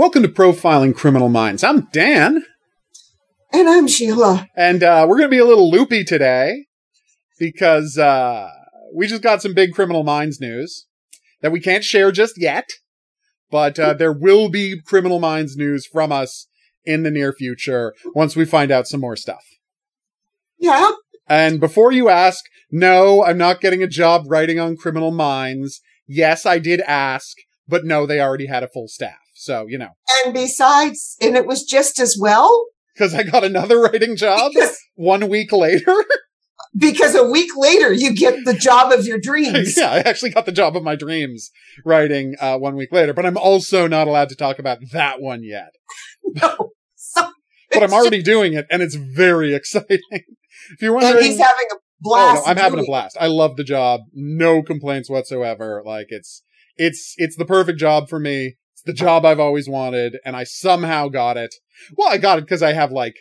Welcome to Profiling Criminal Minds. I'm Dan. And I'm Sheila. And uh, we're going to be a little loopy today because uh, we just got some big Criminal Minds news that we can't share just yet. But uh, there will be Criminal Minds news from us in the near future once we find out some more stuff. Yeah. And before you ask, no, I'm not getting a job writing on Criminal Minds. Yes, I did ask, but no, they already had a full staff. So, you know. And besides, and it was just as well. Because I got another writing job Because, one week later. because a week later you get the job of your dreams. yeah, I actually got the job of my dreams writing uh, one week later, but I'm also not allowed to talk about that one yet. No. So, But I'm already doing it, and it's very exciting. if you're just- and he's having a oh blast. no, I'm having a blast. I love the job, no complaints whatsoever. Like it's it's it's the perfect job for me. It's the job I've always wanted, and I somehow got it. Well, I got it because I have like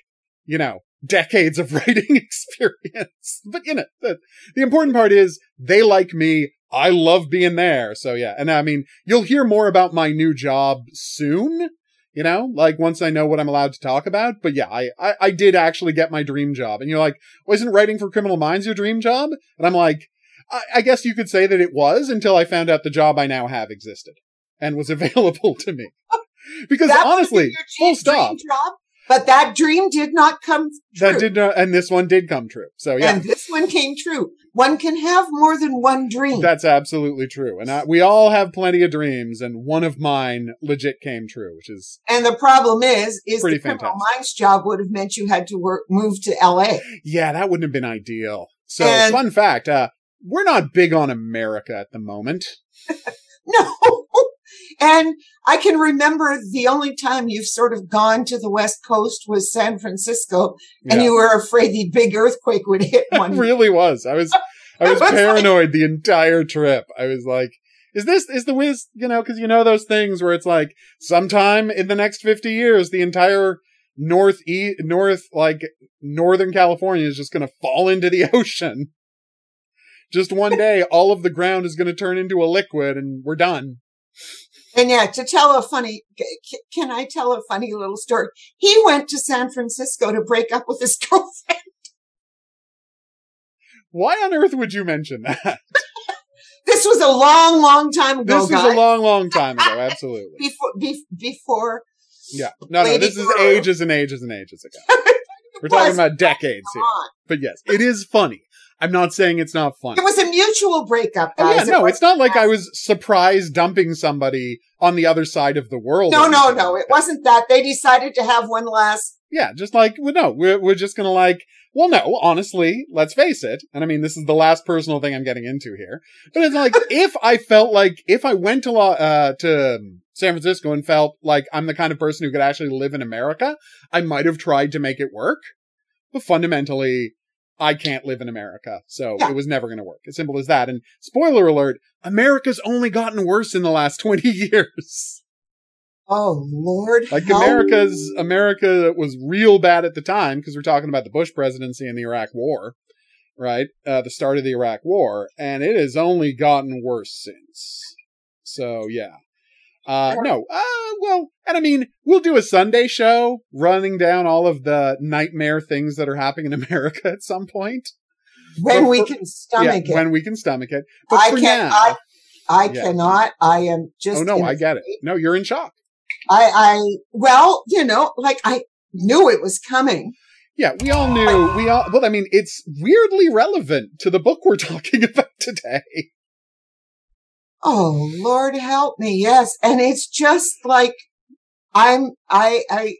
you know decades of writing experience. But you know the the important part is they like me. I love being there. So yeah, and I mean you'll hear more about my new job soon. You know, like once I know what I'm allowed to talk about. But yeah, I, I, I did actually get my dream job. And you're like, wasn't writing for Criminal Minds your dream job? And I'm like, I, I guess you could say that it was until I found out the job I now have existed and was available to me. Because honestly, full stop. job, but that dream did not come true. That did not, and this one did come true. So yeah, And this one came true. One can have more than one dream. that's absolutely true. And I, we all have plenty of dreams, and one of mine legit came true, which is and the problem is, is Pretty the criminal fantastic. minds job would have meant you had to work, move to LA. yeah, that wouldn't have been ideal. So And- fun fact, uh, we're not big on America at the moment. No. And I can remember the only time you've sort of gone to the West Coast was San Francisco, and Yeah. you were afraid the big earthquake would hit It really was. I was I was was like- paranoid the entire trip. I was like, is this is the whiz, you know, cuz you know those things where it's like sometime in the next 50 years the entire north e- north like northern California is just going to fall into the ocean. Just one day all of the ground is going to turn into a liquid and we're done. And yeah, to tell a funny, can I tell a funny little story? He went to San Francisco to break up with his girlfriend. Why on earth would you mention that? This was a long, long time ago, This was guys. a long long time ago, absolutely. before, be, before. Yeah. No, no, this is ages and ages and ages ago. We're talking about decades here. But yes, it is funny. I'm not saying it's not fun. It was a mutual breakup, Oh, guys. yeah, no, was- it's not like I was surprised dumping somebody on the other side of the world. No, no, no. like It wasn't that. They decided to have one last. Yeah, just like, well, no, we're, we're just gonna like, well, no, honestly, let's face it. And I mean, this is the last personal thing I'm getting into here. But it's like, if I felt like, if I went to, uh, to San Francisco and felt like I'm the kind of person who could actually live in America, I might have tried to make it work. But fundamentally, I can't live in America. So Yeah. it was never gonna work. As simple as that. And spoiler alert, America's only gotten worse in the last 20 years. Oh Lord! Like. America's America was real bad at the time because we're talking about the Bush presidency and the Iraq War, right? Uh, the start of the Iraq War, and it has only gotten worse since. So yeah, uh, no, uh, well, and I mean, we'll do a Sunday show running down all of the nightmare things that are happening in America at some point. when but we can stomach yeah, it. when we can stomach it. But I for can't. now, I, I Yeah. cannot. I am just. oh no, I get it. No, you're in shock. I, I, well, you know, like I knew it was coming. Yeah, we all knew. We all. Well, I mean, it's weirdly relevant to the book we're talking about today. Oh Lord, help me! Yes, and it's just like I'm. I. I.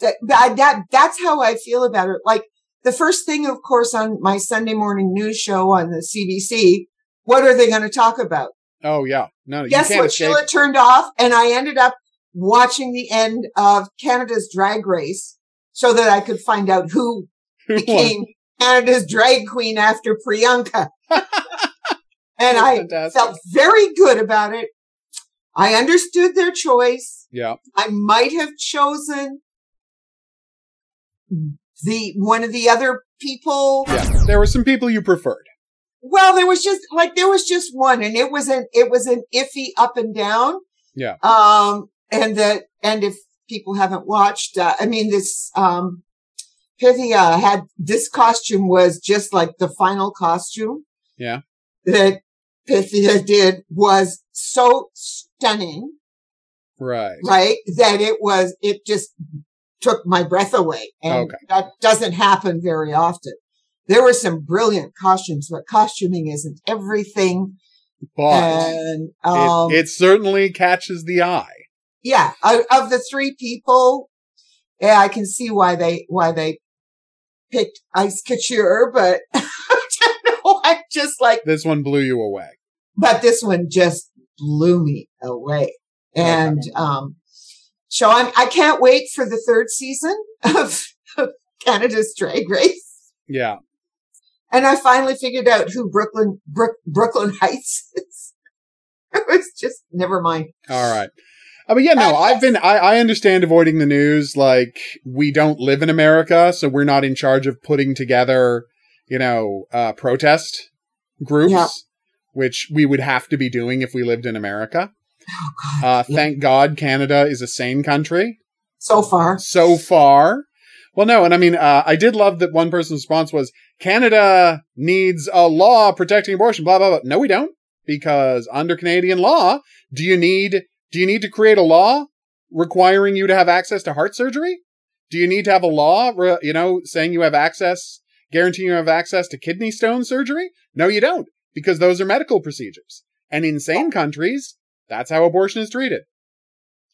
That, that, that that's how I feel about it. Like the first thing, of course, on my Sunday morning news show on the CBC. What are they going to talk about? Oh yeah, no, you Guess what? Sheila turned off, and I ended up watching the end of Canada's Drag Race so that I could find out who became Canada's drag queen after Priyanka. and I Fantastic. felt very good about it. I understood their choice. Yeah, I might have chosen the one of the other people. yeah. There were some people you preferred. Well, there was just like there was just one, and it was an it was an iffy up and down. Yeah. Um, and that, and if people haven't watched, uh, I mean, this, um, Pythia had this costume was just like the final costume. Yeah. That Pythia did was so stunning. Right. Right. That it was, it just took my breath away. And Okay. that doesn't happen very often. There were some brilliant costumes, but costuming isn't everything. But and, um, it, it certainly catches the eye. yeah, of, of the three people, yeah, I can see why they, why they picked Icesis Couture, but I don't know. I'm just like, This one blew you away. But this one just blew me away. And, um, so I'm, I can't wait for the third season of, of Canada's Drag Race. Yeah. And I finally figured out who Brooklyn, Brook, Brooklyn Hytes is. It was just, never mind. All right. I mean, yeah, no, I've been, I, I understand avoiding the news. Like, we don't live in America, so we're not in charge of putting together, you know, uh, protest groups, Yeah. Which we would have to be doing if we lived in America. Oh God. Uh, Yeah. thank God Canada is a sane country So far. so far. Well, no, and I mean, uh, I did love that one person's response was Canada needs a law protecting abortion, blah, blah, blah. No, we don't. Because under Canadian law, do you need, do you need to create a law requiring you to have access to heart surgery? Do you need to have a law, you know, saying you have access, guaranteeing you have access to kidney stone surgery? No, you don't, because those are medical procedures. And in sane countries, that's how abortion is treated.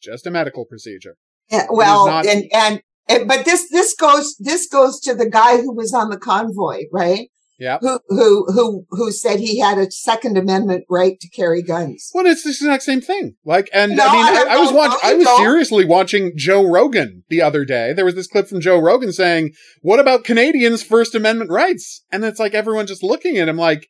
Just a medical procedure. Yeah, well, not- and, and, and, but this, this goes, this goes to the guy who was on the convoy, right? Yep. Who, who, who, who said he had a second amendment right to carry guns. Well, it's the exact same thing. Like, and No, I mean, I I, I was watching, I was don't. seriously watching Joe Rogan the other day. There was this clip from Joe Rogan saying, what about Canadians' First Amendment rights? And it's like everyone just looking at him like,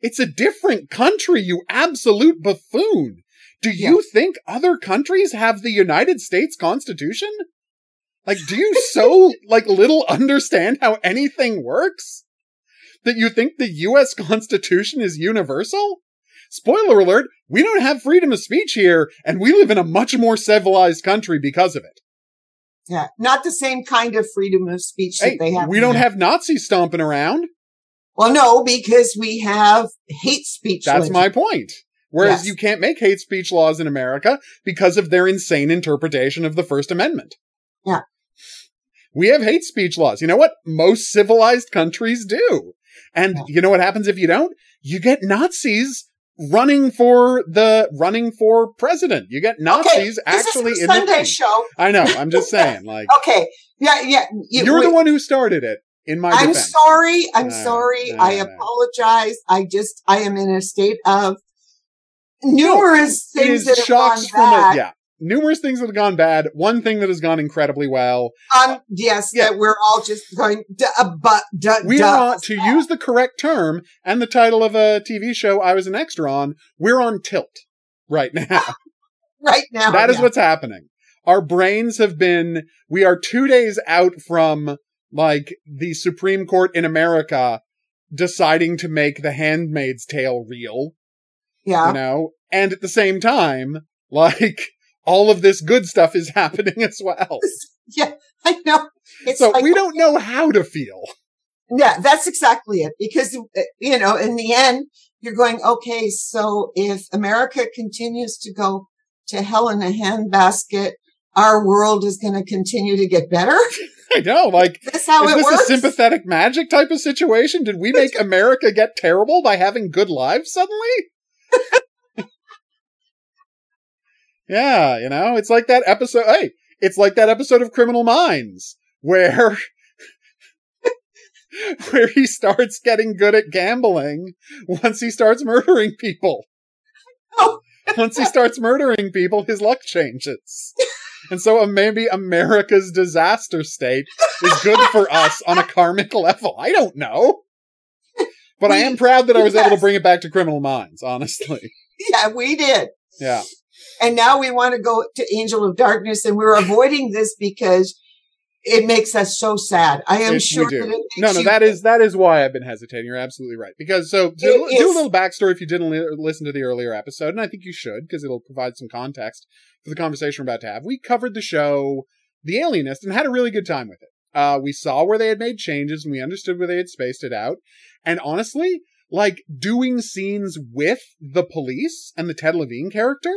it's a different country, you absolute buffoon. Do you think other countries have the United States Constitution? Like, do you so, like, little understand how anything works? That you think the US Constitution is universal? Spoiler alert, we don't have freedom of speech here, and we live in a much more civilized country because of it. Yeah. Not the same kind of freedom of speech that they have. we don't have Nazis stomping around. Well, no, because we have hate speech. That's my point. Whereas Yes. you can't make hate speech laws in America because of their insane interpretation of the First Amendment. Yeah. We have hate speech laws. You know what? Most civilized countries do. And Yeah. you know what happens if you don't? You get Nazis running for the running for president. You get Nazis okay, this actually is in a the Sunday show. I know. I'm just saying, like Okay. Yeah. Yeah. you- you're the one who started it. In my I'm defense, sorry. I'm No, sorry. no, I no. apologize. I just, I am in a state of numerous things that have gone bad. it. Yeah, numerous things that have gone bad. One thing that has gone incredibly well. Um, yes, Yeah. that we're all just going, duh, uh, but, duh, We're duh. on to use the correct term and the title of a TV show I was an extra on. We're on tilt right now. right now. that is yeah. what's happening. Our brains have been. We are two days out from like the Supreme Court in America deciding to make The Handmaid's Tale real. yeah. you know and at the same time like all of this good stuff is happening as well Yeah, I know. It's so like, we don't know how to feel yeah, that's exactly it. Because, uh, you know, in the end, you're going, okay, so if America continues to go to hell in a handbasket, our world is going to continue to get better. I know like That's how is it this works. a sympathetic magic type of situation did we make america get terrible by having good lives suddenly yeah you know it's like that episode hey it's like that episode of criminal minds where where he starts getting good at gambling once he starts murdering people. Oh. once he starts murdering people, his luck changes. And so maybe America's disaster state is good for us on a karmic level. I don't know. But I am proud that I was able to bring it back to criminal minds, honestly. yeah, we did. Yeah. And now we want to go to Angel of Darkness and we're avoiding this because it makes us so sad. I am It- sure do. that it makes No, no, that is that is why I've been hesitating. You're absolutely right. Because so It do a little backstory if you didn't li- listen to the earlier episode, and I think you should because it'll provide some context for the conversation we're about to have. We covered the show The Alienist and had a really good time with it. Uh, we saw where they had made changes and we understood where they had spaced it out. And honestly, like doing scenes with the police and the Ted Levine character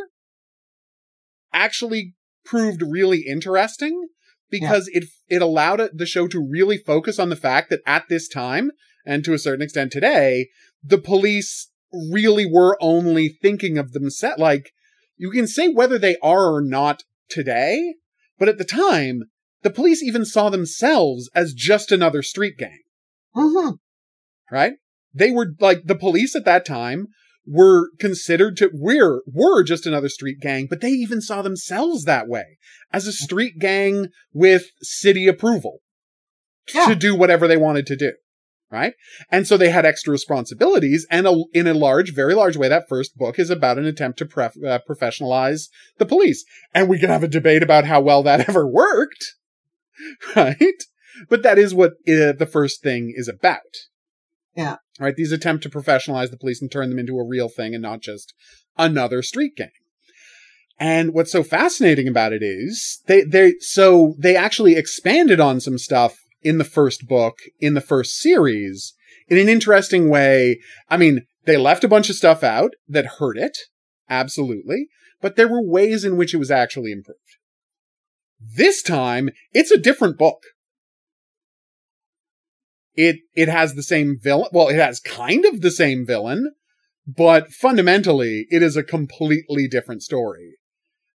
actually proved really interesting because it it allowed the show to really focus on the fact that at this time and to a certain extent today the police really were only thinking of themselves like you can say whether they are or not today but at the time the police even saw themselves as just another street gang Mhm. right? They were like the police at that time were considered to we're were just another street gang, but they even saw themselves that way as a street gang with city approval Yeah. to do whatever they wanted to do. Right. And so they had extra responsibilities. And a, in a large, very large way, that first book is about an attempt to pref, uh, professionalize the police. And we can have a debate about how well that ever worked. Right. But that is what uh, the first thing is about. Yeah. Right. These attempt to professionalize the police and turn them into a real thing and not just another street gang. And what's so fascinating about it is they, they, so they actually expanded on some stuff in the first book, in the first series, in an interesting way. I mean, they left a bunch of stuff out that hurt it. Absolutely. But there were ways in which it was actually improved. This time, it's a different book. It, it has the same villain. Well, it has kind of the same villain, but fundamentally, it is a completely different story.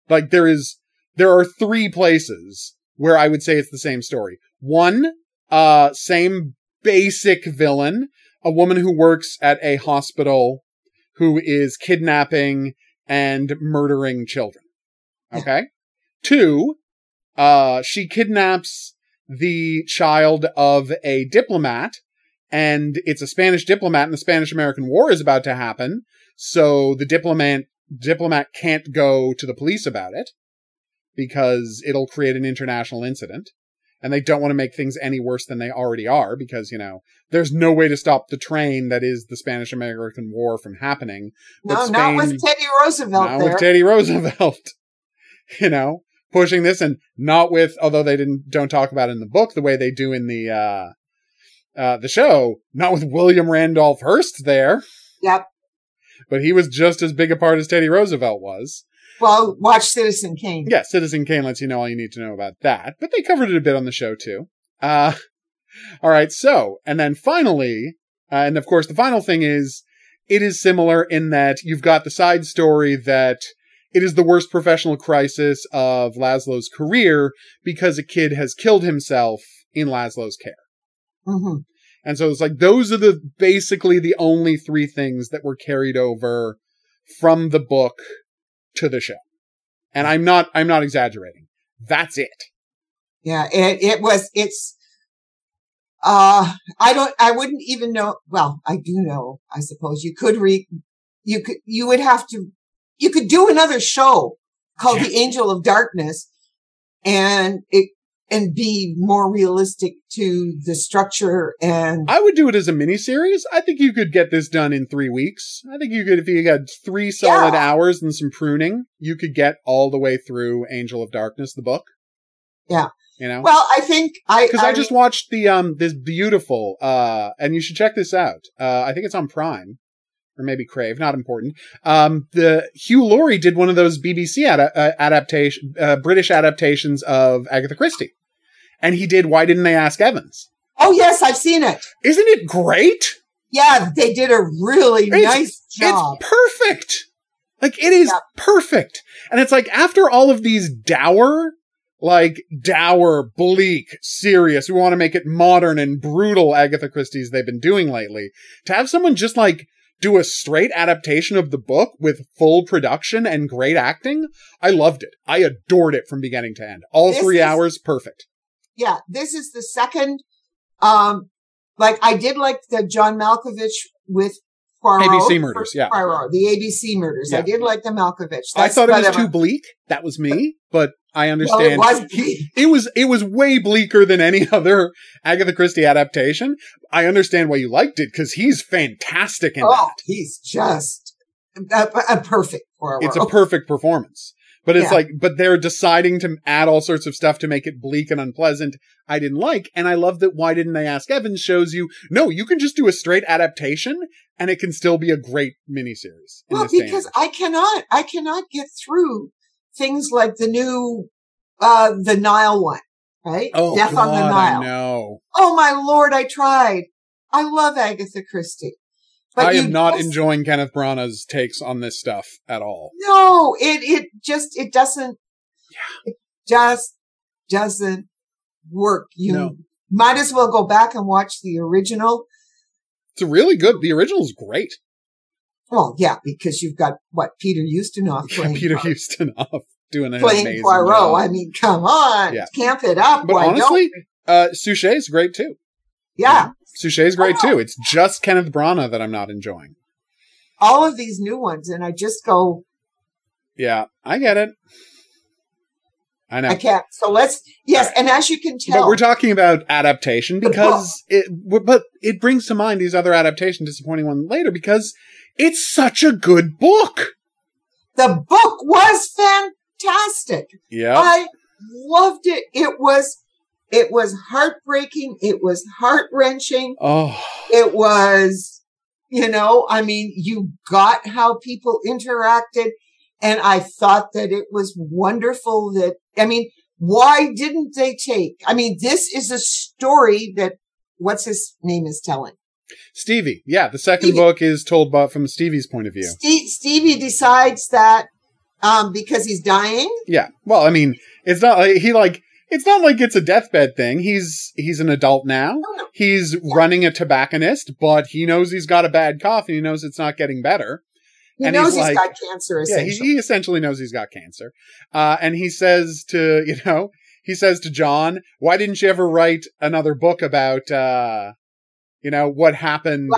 Like there is, there are three places where I would say it's the same story. One, uh, same basic villain, a woman who works at a hospital who is kidnapping and murdering children. Okay. Two, uh, she kidnaps the child of a diplomat and it's a Spanish diplomat and the Spanish American War is about to happen. So the diplomat, diplomat can't go to the police about it because it'll create an international incident. And they don't want to make things any worse than they already are because, you know, there's no way to stop the train that is the Spanish American War from happening. No, But not with Teddy Roosevelt Not there. with Teddy Roosevelt. you know, pushing this and not with, although they didn't, don't talk about it in the book the way they do in the, uh, uh, the show, not with William Randolph Hearst there, yep. But he was just as big a part as Teddy Roosevelt was. Well, watch Citizen Kane. Yeah, Citizen Kane lets you know all you need to know about that, but they covered it a bit on the show too. Uh, all right, so, and then finally, uh, and of course the final thing is, it is similar in that you've got the side story that it is the worst professional crisis of Laszlo's career because a kid has killed himself in Laszlo's care. hmm And so it's like those are the basically the only three things that were carried over from the book to the show. And I'm not I'm not exaggerating. That's it. Yeah, it, it was, it's, uh, I don't, I wouldn't even know. Well, I do know, I suppose you could read, you could, you would have to, you could do another show called The Angel of Darkness and it, and be more realistic to the structure and I would do it as a miniseries. I think you could get this done in three weeks. I think you could if you had three solid Yeah. hours and some pruning, you could get all the way through Angel of Darkness, the book. Yeah. You know? well, I think I, because I, just watched the um this beautiful uh and you should check this out. Uh I think it's on Prime or maybe Crave, not important. Um the Hugh Laurie did one of those BBC ad- uh, adaptation uh, British adaptations of Agatha Christie. And he did Why Didn't They Ask Evans? oh yes, I've seen it. Isn't it great? Yeah, they did a really It's- nice job. It's perfect. Like it is Yeah. perfect. And it's like after all of these dour, like dour, bleak, serious, we want to make it modern and brutal Agatha Christie's they've been doing lately, to have someone just like do a straight adaptation of the book with full production and great acting, I loved it. I adored it from beginning to end. All This three is- hours, perfect. yeah, this is the second. Um, like I did like the John Malkovich with Poirot. ABC murders, yeah. Poirot, the ABC murders. Yeah. I did like the Malkovich. I thought it was whatever. too bleak. That was me, but I Well, understand. it was it was it was way bleaker than any other Agatha Christie adaptation. I understand why you liked it because he's fantastic in Oh, that. he's just a, a perfect for It's a perfect performance. But it's Yeah. like, but they're deciding to add all sorts of stuff to make it bleak and unpleasant. I didn't like, and I love that. Why didn't they ask Evans? Shows you, no, you can just do a straight adaptation, and it can still be a great miniseries. in Well, this day and because. I cannot, I cannot get through things like the new, uh, the Nile one, right? oh Death God, on the Nile. know. Oh my lord, I tried. I love Agatha Christie. I am not just- enjoying Kenneth Branagh's takes on this stuff at all. No, it, it just, it doesn't, it just doesn't work. You No. might as well go back and watch the original. It's really good. The original is great. Well, yeah, because you've got what Peter Ustinov Yeah, playing, Peter Poirot- Ustinov doing an playing amazing Poirot. job. I mean, come on, Yeah. camp it up. But Why honestly, uh, Suchet's great too. yeah, Suchet's great Oh. too. It's just Kenneth Branagh that I'm not enjoying. all of these new ones, and I just go, Yeah, I get it. I know. I can't. So let's, yes, right. and as you can But tell, we're talking about adaptation because it, but it brings to mind these other adaptation disappointing ones later because it's such a good book. the book was fantastic. Yeah. I loved it. It was, it was heartbreaking. It was heart wrenching. Oh, It was, you know, I mean, you got how people interacted. And I thought that it was wonderful that, I mean, why didn't they take, I mean, this is a story that what's his name is telling. Stevie. Yeah, the second Stevie. book is told by, from Stevie's point of view. Steve, Stevie decides that, um, because he's dying. Yeah. Well, I mean, it's not like he like it's not like it's a deathbed thing. He's he's an adult now. No, no. He's running a tobacconist, but he knows he's got a bad cough and he knows it's not getting better. He And knows he's he's like- got cancer, Yeah, he, essentially. he essentially knows he's got cancer. Uh, and he says to, you know, he says to John, why didn't you ever write another book about, uh, you know, what happened?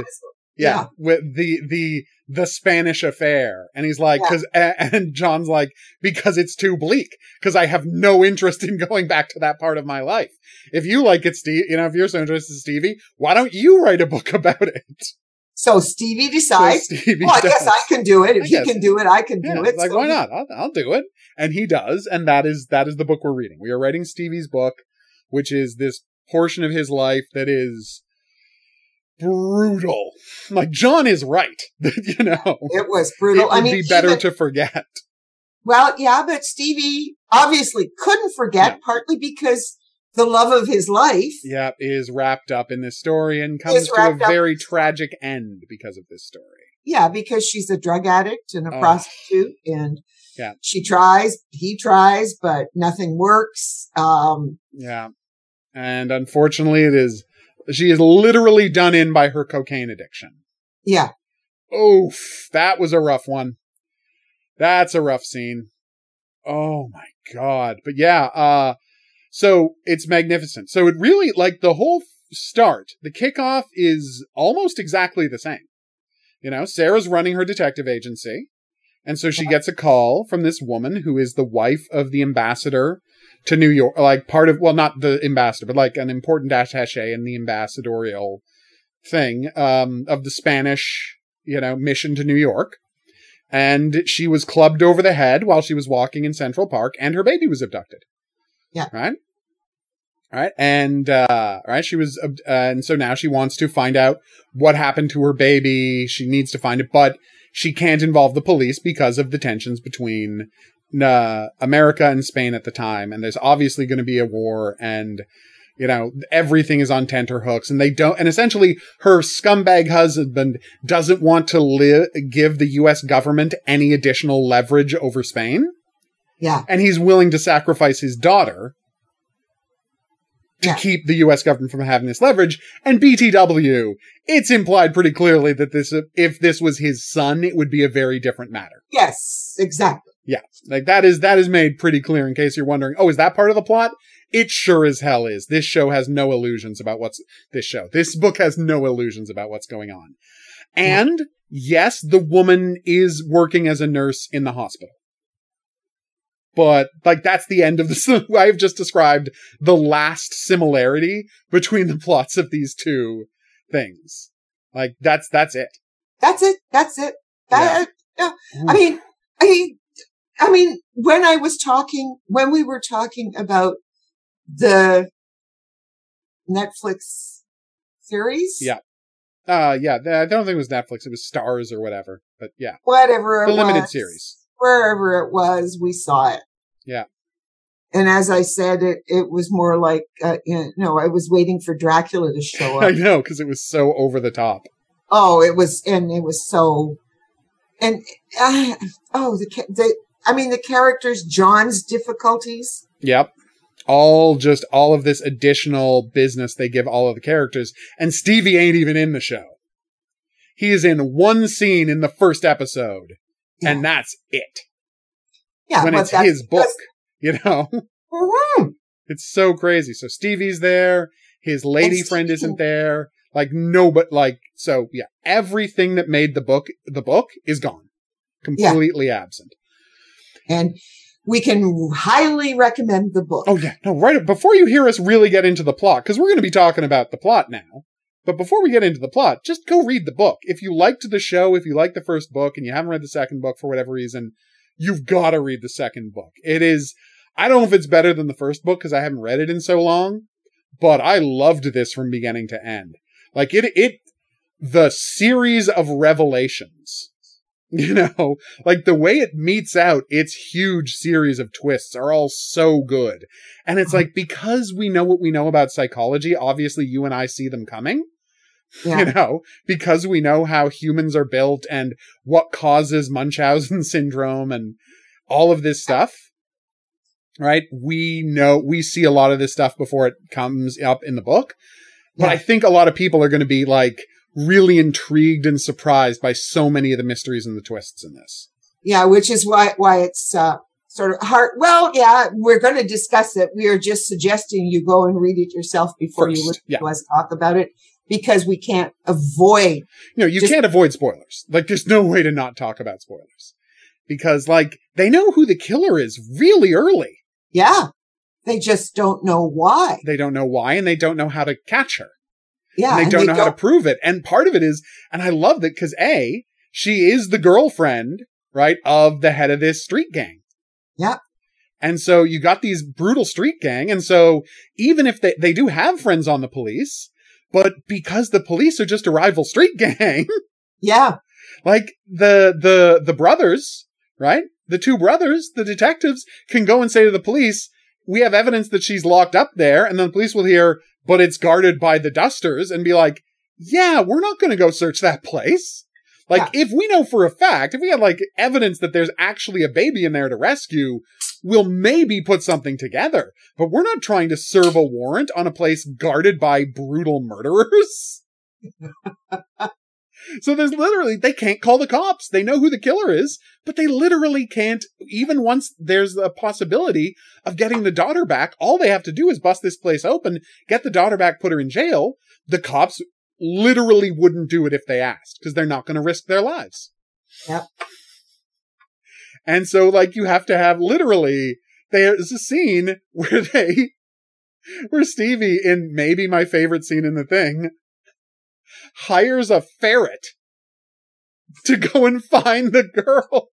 Yeah, Yeah. with the, the, the Spanish affair. And he's like, Yeah. cause, a- and John's like, because it's too bleak. Cause I have no interest in going back to that part of my life. If you like it, Steve, you know, if you're so interested, in Stevie, why don't you write a book about it? So Stevie So decides, Stevie well, I guess does. I can do it. If I he guess. can do it, I can do it. like So why he- not? I'll, I'll do it, and he does, and that is that is the book we're reading. We are writing Stevie's book, which is this portion of his life that is brutal. Like John is right, you know. It was brutal. It would I mean, be better even- to forget. well, yeah, but Stevie obviously couldn't forget, Yeah. partly because the love of his life. Yeah, is wrapped up in this story and comes to a wrapped up- very tragic end because of this story. Yeah, because she's a drug addict and a Oh. prostitute, and Yeah. she tries, he tries, but nothing works. Um, Yeah, and unfortunately, it is she is literally done in by her cocaine addiction. yeah, Oof, that was a rough one. That's a rough scene. Oh my god. But yeah, uh so it's magnificent. So it really like the whole start, the kickoff is almost exactly the same. You know, Sarah's running her detective agency, and so she gets a call from this woman who is the wife of the ambassador to New York, like part of well, not the ambassador, but like an important attaché in the ambassadorial thing um, of the Spanish, you know, mission to New York. And she was clubbed over the head while she was walking in Central Park, and her baby was abducted. Yeah. Right. Right. And uh, right, she was, uh, and so now she wants to find out what happened to her baby. She needs to find it, but she can't involve the police because of the tensions between uh, America and Spain at the time. And there's obviously going to be a war, and you know everything is on tenterhooks, and they don't. And essentially, her scumbag husband doesn't want to li- give the U.S. government any additional leverage over Spain, yeah, and he's willing to sacrifice his daughter to Yeah. keep the U.S. government from having this leverage. And BTW, it's implied pretty clearly that this, if this was his son, it would be a very different matter. yes, exactly. Yeah, like that is that is made pretty clear. In case you're wondering, oh, is that part of the plot? It sure as hell is. This show has no illusions about what's this show. This book has no illusions about what's going on. And yes, the woman is working as a nurse in the hospital. but like that's the end of the I've just described the last similarity between the plots of these two things. Like that's that's it. That's it. That's it. That, yeah. I mean, I I mean, when I was talking, when we were talking about the Netflix series. Yeah. Uh, yeah, I don't think it was Netflix. It was Stars or whatever, but yeah. Whatever The it limited was, series. Wherever it was, we saw it. Yeah. And as I said, it, it was more like, uh, you know, I was waiting for Dracula to show up. I know, because it was so over the top. oh, it was, and it was so, and, uh, oh, the, the, I mean, the characters, John's difficulties. Yep. All just all of this additional business they give all of the characters. And Stevie ain't even in the show. He is in one scene in the first episode, and that's it. Yeah. when it's his book, you know? Mhm. It's so crazy. So Stevie's there, his lady And friend isn't there. Like no, but like so, yeah. Everything that made the book the book is gone, completely absent. And we can highly recommend the book. Oh yeah, no. Right before you hear us really get into the plot, because we're going to be talking about the plot now. But before we get into the plot, just go read the book. If you liked the show, if you liked the first book, and you haven't read the second book for whatever reason, you've got to read the second book. It is. I don't know if it's better than the first book because I haven't read it in so long, but I loved this from beginning to end. Like it, it, the series of revelations. You know, like the way it metes out its huge series of twists are all so good. And it's uh-huh. like, because we know what we know about psychology, obviously you and I see them coming, Yeah. you know, because we know how humans are built and what causes Munchausen syndrome and all of this stuff. Right. We know, we see a lot of this stuff before it comes up in the book. But Yeah. I think a lot of people are going to be like really intrigued and surprised by so many of the mysteries and the twists in this. Yeah, which is why why it's uh, sort of hard. Well, yeah, we're going to discuss it. We are just suggesting you go and read it yourself before you First, listen yeah. to us talk about it because we can't avoid. You know, you Just- can't avoid spoilers. Like, there's no way to not talk about spoilers. Because, like, they know who the killer is really early. Yeah, they just don't know why. They don't know why and they don't know how to catch her. Yeah, and they don't know how to prove it. And part of it is, and I love that because A, she is the girlfriend, right, of the head of this street gang. Yep. And so you got these brutal street gang. And so even if they, they do have friends on the police, but because the police are just a rival street gang, Yeah, like the, the, the brothers, right? The two brothers, the detectives can go and say to the police, we have evidence that she's locked up there. And then the police will hear, but it's guarded by the dusters and be like, yeah, we're not going to go search that place. Like, if we know for a fact, if we had like evidence that there's actually a baby in there to rescue, we'll maybe put something together. But we're not trying to serve a warrant on a place guarded by brutal murderers. so there's literally, they can't call the cops. They know who the killer is, but they literally can't, even once there's a possibility of getting the daughter back, all they have to do is bust this place open, get the daughter back, put her in jail. The cops literally wouldn't do it if they asked because they're not going to risk their lives. Yep. And so, like, you have to have literally, there's a scene where they, where Stevie, in maybe my favorite scene in the thing, hires a ferret to go and find the girl.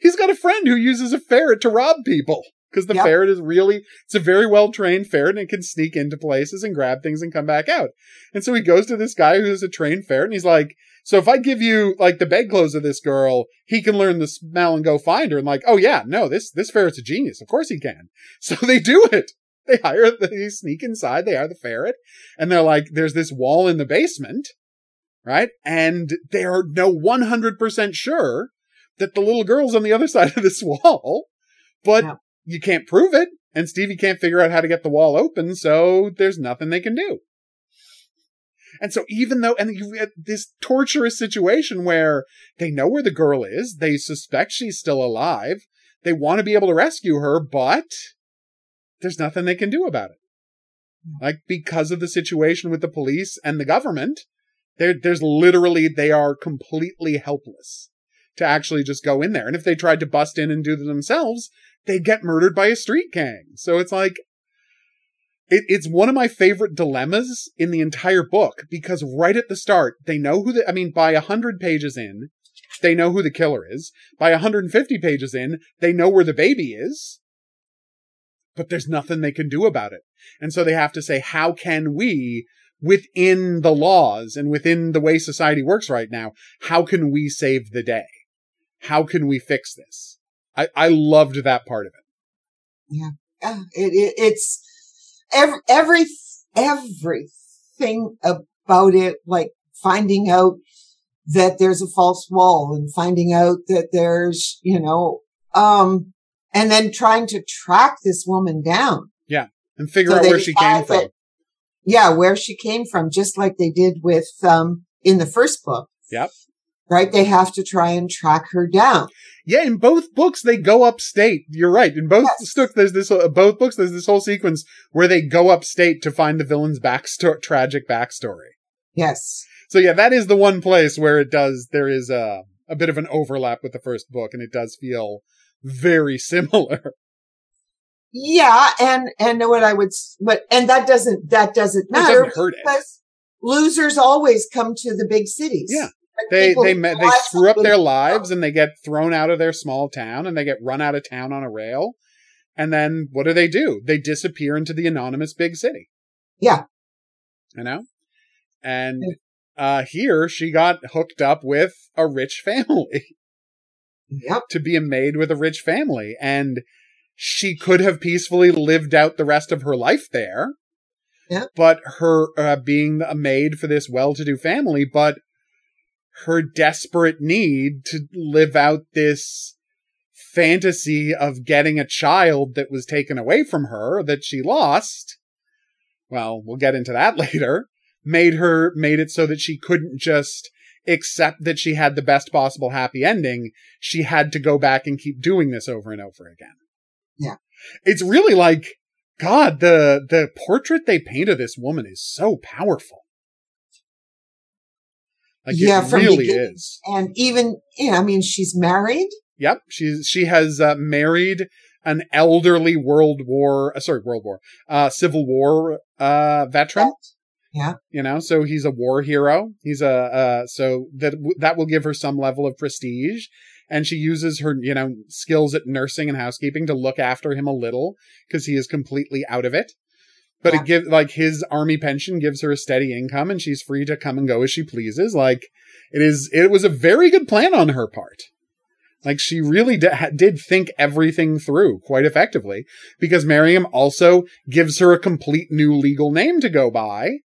He's got a friend who uses a ferret to rob people because the Yep. ferret is really, it's a very well trained ferret and it can sneak into places and grab things and come back out. And so he goes to this guy who's a trained ferret and he's like, so if I give you like the bedclothes of this girl, he can learn the smell and go find her. And like, oh yeah, no, this, this ferret's a genius. Of course he can. So they do it. They hire, they sneak inside, they hire the ferret and they're like, there's this wall in the basement, right? And they're no 100% sure that the little girl's on the other side of this wall, but you can't prove it. And Stevie can't figure out how to get the wall open. So there's nothing they can do. And so even though, and you get this torturous situation where they know where the girl is, they suspect she's still alive, they want to be able to rescue her, but there's nothing they can do about it. Like because of the situation with the police and the government, there, there's literally, they are completely helpless. to actually just go in there. And if they tried to bust in and do it themselves, they'd get murdered by a street gang. So it's like, it, it's one of my favorite dilemmas in the entire book because right at the start, they know who the, I mean, by a hundred pages in, they know who the killer is. By 150 pages in, they know where the baby is. But there's nothing they can do about it. And so they have to say, how can we, within the laws and within the way society works right now, how can we save the day? How can we fix this? I, I loved that part of it. Yeah. yeah. It, it, it's every, every, everything about it, like finding out that there's a false wall and finding out that there's, you know, um, and then trying to track this woman down. Yeah. And figure so out where she came from. That, yeah, where she came from, just like they did with, um, in the first book. Yep. Right? They have to try and track her down. Yeah, in both books they go upstate. You're right. In both yes. books, there's this uh, both books there's this whole sequence where they go upstate to find the villain's backstory, tragic backstory. Yes. So yeah, that is the one place where it does, there is a, a bit of an overlap with the first book and it does feel very similar. Yeah. And, and what I would, but, and that doesn't, that doesn't matter. Doesn't hurt because it. losers always come to the big cities. Yeah. They, they, they, they screw up their lives and they get thrown out of their small town and they get run out of town on a rail. And then what do they do? They disappear into the anonymous big city. Yeah. You know? And uh, here she got hooked up with a rich family. Yep. to be a maid with a rich family. And she could have peacefully lived out the rest of her life there. Yep. But her uh, being a maid for this well to do family, but her desperate need to live out this fantasy of getting a child that was taken away from her that she lost. Well, we'll get into that later made her made it so that she couldn't just accept that she had the best possible happy ending. She had to go back and keep doing this over and over again. Yeah. It's really like God, the the portrait they paint of this woman is so powerful. Like yeah, it really is. And even, yeah, I mean, she's married. Yep, she's she has uh, married an elderly World War, uh, sorry, World War, uh, Civil War uh, veteran. Yeah. You know, so he's a war hero. He's a, uh, so that, that will give her some level of prestige. And she uses her, you know, skills at nursing and housekeeping to look after him a little because he is completely out of it. But yeah. it gives, like, his army pension gives her a steady income and she's free to come and go as she pleases. Like, it is, it was a very good plan on her part. Like she really d- did think everything through quite effectively because Miriam also gives her a complete new legal name to go by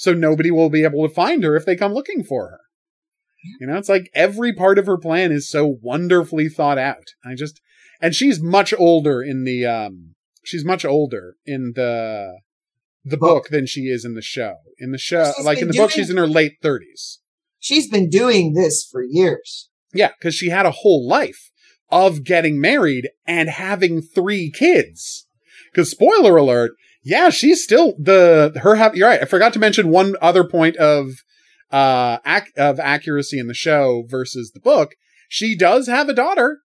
so nobody will be able to find her if they come looking for her. You know, it's like every part of her plan is so wonderfully thought out. I just, and she's much older in the, um, she's much older in the, the book, book than she is in the show. In the show, she's like in the doing, book, she's in her late thirties. She's been doing this for years. Yeah, because she had a whole life of getting married and having three kids. Because spoiler alert, yeah, she's still the her. Ha- you're right. I forgot to mention one other point of uh ac- of accuracy in the show versus the book. She does have a daughter.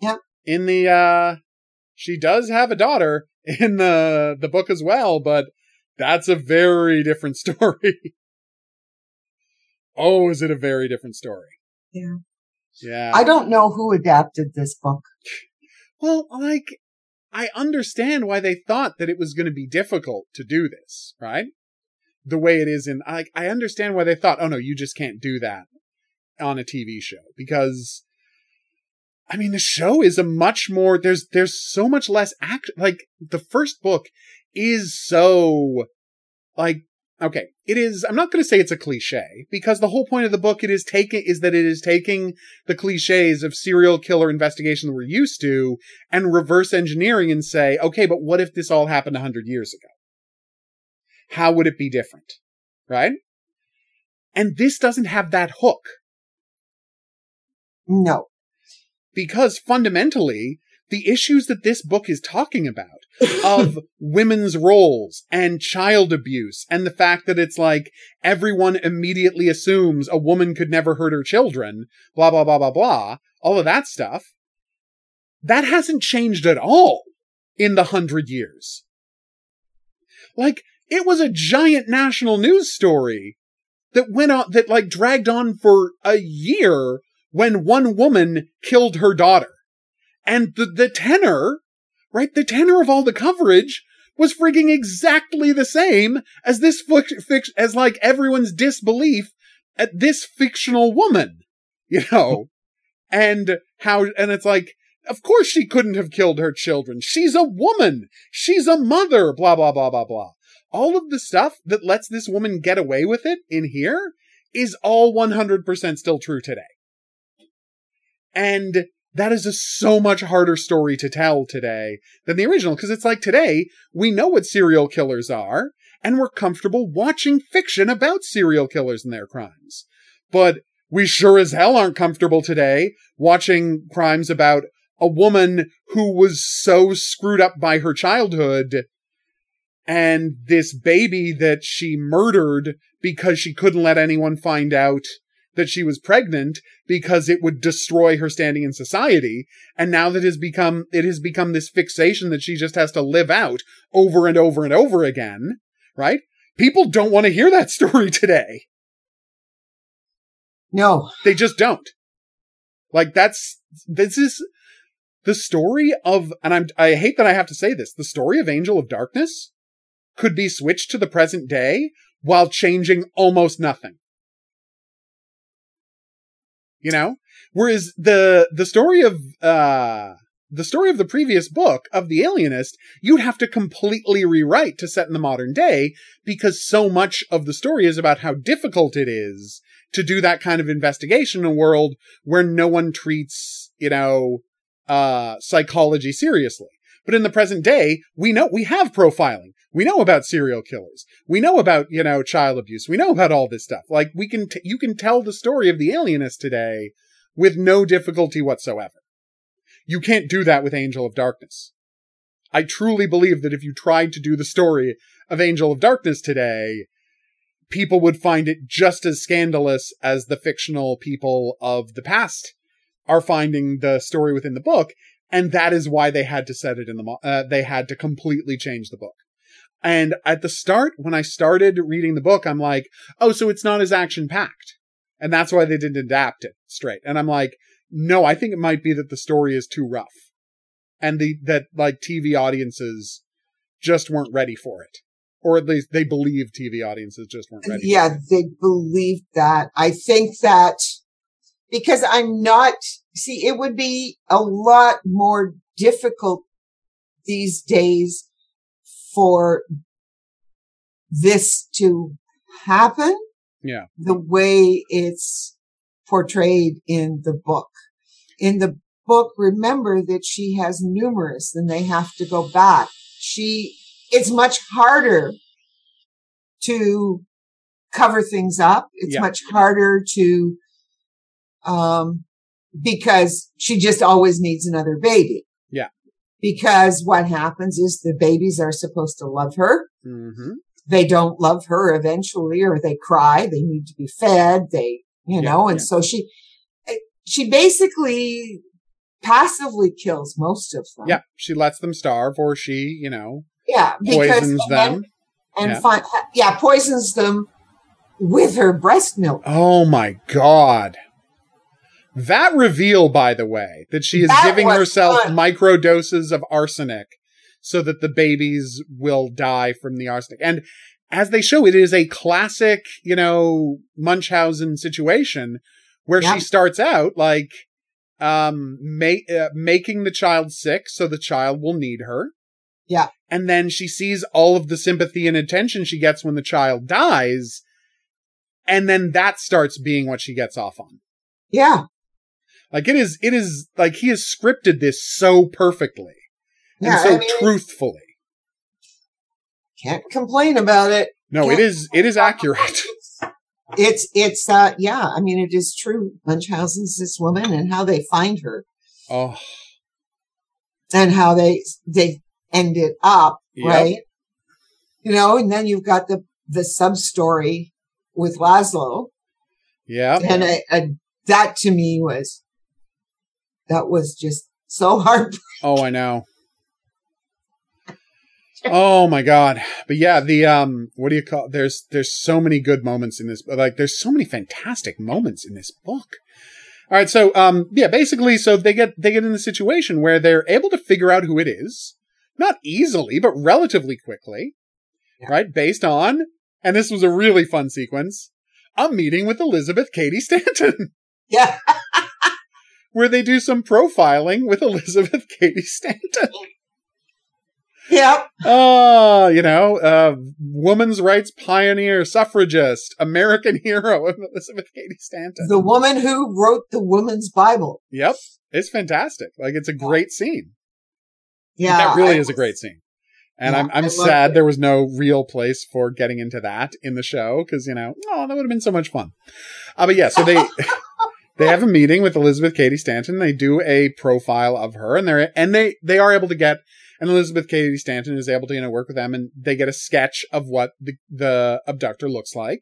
Yeah. In the uh, she does have a daughter in the the book as well, but that's a very different story. oh, is it a very different story? Yeah. Yeah. I don't know who adapted this book. Well, like I understand why they thought that it was going to be difficult to do this, right? The way it is in, I, I understand why they thought, oh no, you just can't do that on a TV show because, I mean, the show is a much more, there's, there's so much less act, like the first book is so, like, okay, it is, I'm not going to say it's a cliche because the whole point of the book it is taking, is that it is taking the cliches of serial killer investigation that we're used to and reverse engineering and say, okay, but what if this all happened a hundred years ago? How would it be different? Right? And this doesn't have that hook. No. Because fundamentally, the issues that this book is talking about of women's roles and child abuse and the fact that it's like everyone immediately assumes a woman could never hurt her children, blah, blah, blah, blah, blah, all of that stuff. That hasn't changed at all in the hundred years. Like, it was a giant national news story that went on, that like dragged on for a year when one woman killed her daughter. And the, the tenor, right? The tenor of all the coverage was frigging exactly the same as this fic- as like everyone's disbelief at this fictional woman, you know? and how, and it's like, of course she couldn't have killed her children. She's a woman. She's a mother, blah, blah, blah, blah, blah. All of the stuff that lets this woman get away with it in here is all 100% still true today. And that is a so much harder story to tell today than the original. Cause it's like today, we know what serial killers are, and we're comfortable watching fiction about serial killers and their crimes. But we sure as hell aren't comfortable today watching crimes about a woman who was so screwed up by her childhood and this baby that she murdered because she couldn't let anyone find out that she was pregnant because it would destroy her standing in society. And now that has become, it has become this fixation that she just has to live out over and over and over again, right? People don't want to hear that story today. No. They just don't. Like that's, this is the story of, and I'm, I hate that I have to say this, the story of Angel of Darkness could be switched to the present day while changing almost nothing. You know? Whereas the, the story of, uh, the story of the previous book of the alienist, you'd have to completely rewrite to set in the modern day because so much of the story is about how difficult it is to do that kind of investigation in a world where no one treats, you know, uh, psychology seriously. But in the present day, we know we have profiling. We know about serial killers. We know about, you know, child abuse. We know about all this stuff. Like we can, t- you can tell the story of the alienist today with no difficulty whatsoever. You can't do that with Angel of Darkness. I truly believe that if you tried to do the story of Angel of Darkness today, people would find it just as scandalous as the fictional people of the past are finding the story within the book. And that is why they had to set it in the, uh, they had to completely change the book. And at the start, when I started reading the book, I'm like, oh, so it's not as action packed. And that's why they didn't adapt it straight. And I'm like, no, I think it might be that the story is too rough. And the, that like TV audiences just weren't ready for it. Or at least they believe TV audiences just weren't ready. Yeah, they believed that. I think that because I'm not, see, it would be a lot more difficult these days for this to happen. Yeah. The way it's portrayed in the book. In the book, remember that she has numerous and they have to go back. She, it's much harder to cover things up. It's Yeah. much harder to, um, because she just always needs another baby. Yeah. Because what happens is the babies are supposed to love her. Mm-hmm. They don't love her eventually, or they cry. They need to be fed. They, you Yeah, know, and yeah. so she, eh, she basically passively kills most of them. Yeah. She lets them starve or she, you know, Yeah. Because, poisons and- them. And, Yeah. fi- yeah, poisons them with her breast milk. Oh my god. That reveal, by the way, that she is That giving herself fun. micro doses of arsenic so that the babies will die from the arsenic. And as they show, it is a classic, you know, Munchausen situation where Yeah. she starts out like, um, ma- uh, making the child sick so the child will need her. Yeah. And then she sees all of the sympathy and attention she gets when the child dies. And then that starts being what she gets off on. Yeah. Like it is, it is like he has scripted this so perfectly Yeah. and so I mean, truthfully. can't complain about it. No, it is, it is accurate. It's, it's, uh, yeah, I mean, it is true. Munchausen's this woman and how they find her. Oh, and how they they ended up, Yep. right? You know, and then you've got the the sub story with Laszlo, Yeah. and I, I, that to me was that was just so hard. Oh, I know. Oh my god. But yeah, the um what do you call there's there's so many good moments in this like there's so many fantastic moments in this book. All right, so um yeah, basically so they get they get in the situation where they're able to figure out who it is, not easily, but relatively quickly. Yeah. Right? Based on and this was a really fun sequence, a meeting with Elizabeth Cady Stanton. Yeah, where they do some profiling with Elizabeth Cady Stanton. yeah, Oh, you know, uh, women's rights pioneer, suffragist, American hero of Elizabeth Cady Stanton. the woman who wrote the woman's Bible. yep. It's fantastic. Like, it's a great scene. Yeah, that really I is a great scene. And Yeah, I'm, I'm sad it. there was no real place for getting into that in the show because, you know, oh, that would have been so much fun. Uh, but yeah, so they, they have a meeting with Elizabeth Cady Stanton. They do a profile of her and they're, and they, they are able to get, and Elizabeth Cady Stanton is able to, you know, work with them and they get a sketch of what the, the abductor looks like.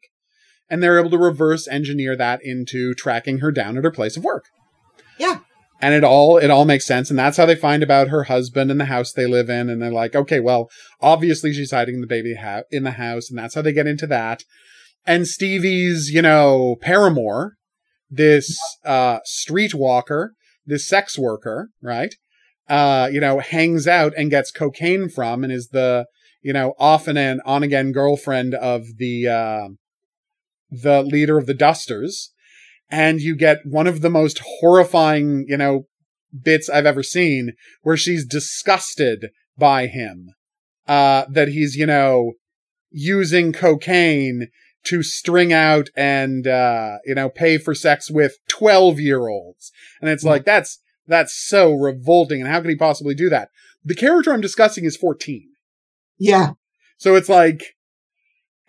And they're able to reverse engineer that into tracking her down at her place of work. Yeah. And it all, it all makes sense. And that's how they find about her husband and the house they live in. And they're like, okay, well, obviously she's hiding the baby ha- in the house. And that's how they get into that. And Stevie's, you know, paramour, this, uh, streetwalker, this sex worker, right? Uh, you know, hangs out and gets cocaine from and is the, you know, off and on again girlfriend of the, uh, the leader of the Dusters. And you get one of the most horrifying, you know, bits I've ever seen where she's disgusted by him. Uh, that he's, you know, using cocaine to string out and, uh, you know, pay for sex with 12 year olds. And it's like, that's, that's so revolting. And how could he possibly do that? The character I'm discussing is 14. Yeah, So it's like,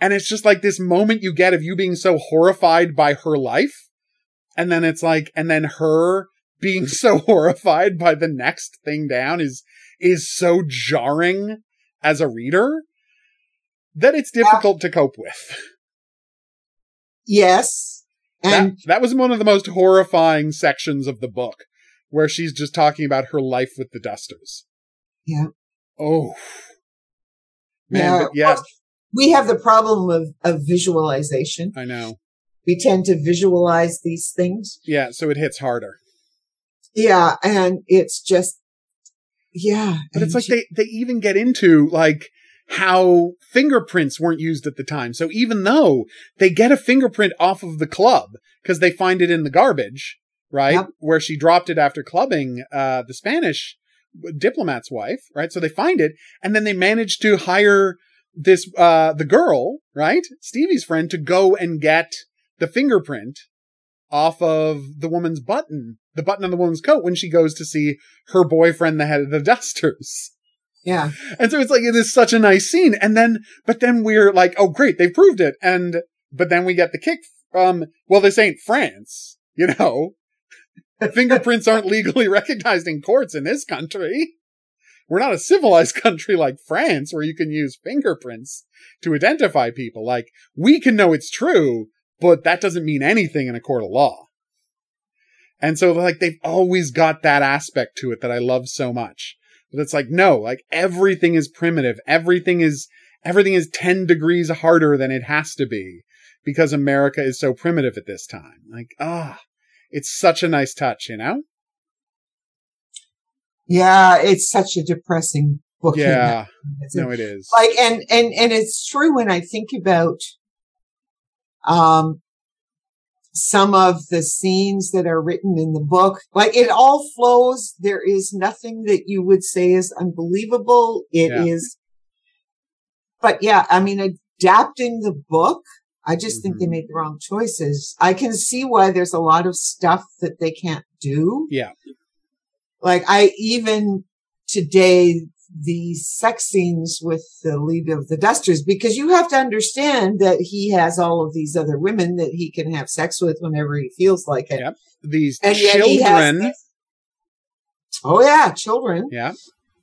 and it's just like this moment you get of you being so horrified by her life. And then it's like, and then her being so horrified by the next thing down is, is so jarring as a reader that it's difficult to cope with. yes, and that, that was one of the most horrifying sections of the book where she's just talking about her life with the dusters. Yeah. Oh. Man, but yeah, we have the problem of of visualization. I know. We tend to visualize these things. Yeah, so it hits harder. Yeah, and it's just yeah. But it's like she- they, they even get into like how fingerprints weren't used at the time. So even though they get a fingerprint off of the club because they find it in the garbage, right? Yep. Where she dropped it after clubbing, uh, the Spanish diplomat's wife, right? So they find it and then they manage to hire this, uh, the girl, right? Stevie's friend to go and get the fingerprint off of the woman's button, the button on the woman's coat when she goes to see her boyfriend, the head of the dusters. Yeah, And so it's like, it is such a nice scene. And then, but then we're like, oh, great, they've proved it. And, but then we get the kick from, well, this ain't France, you know? Fingerprints aren't legally recognized in courts in this country. We're not a civilized country like France where you can use fingerprints to identify people. Like, we can know it's true, but that doesn't mean anything in a court of law. And so, like, they've always got that aspect to it that I love so much. But it's like, no, like everything is primitive. Everything is, everything is 10 degrees harder than it has to be because America is so primitive at this time. Like, ah, it's such a nice touch, you know? yeah. It's such a depressing book. Yeah. No, it is. like and and and it's true when i think about um some of the scenes that are written in the book like it all flows there is nothing that you would say is unbelievable It is, Yeah. but yeah i mean adapting the book i just think they Mhm. made the wrong choices i can see why there's a lot of stuff that they can't do Yeah. like I even today the sex scenes with the lead of the Dusters because you have to understand that he has all of these other women that he can have sex with whenever he feels like it. Yep. These And yet he has children, this- Oh yeah, children. Yeah.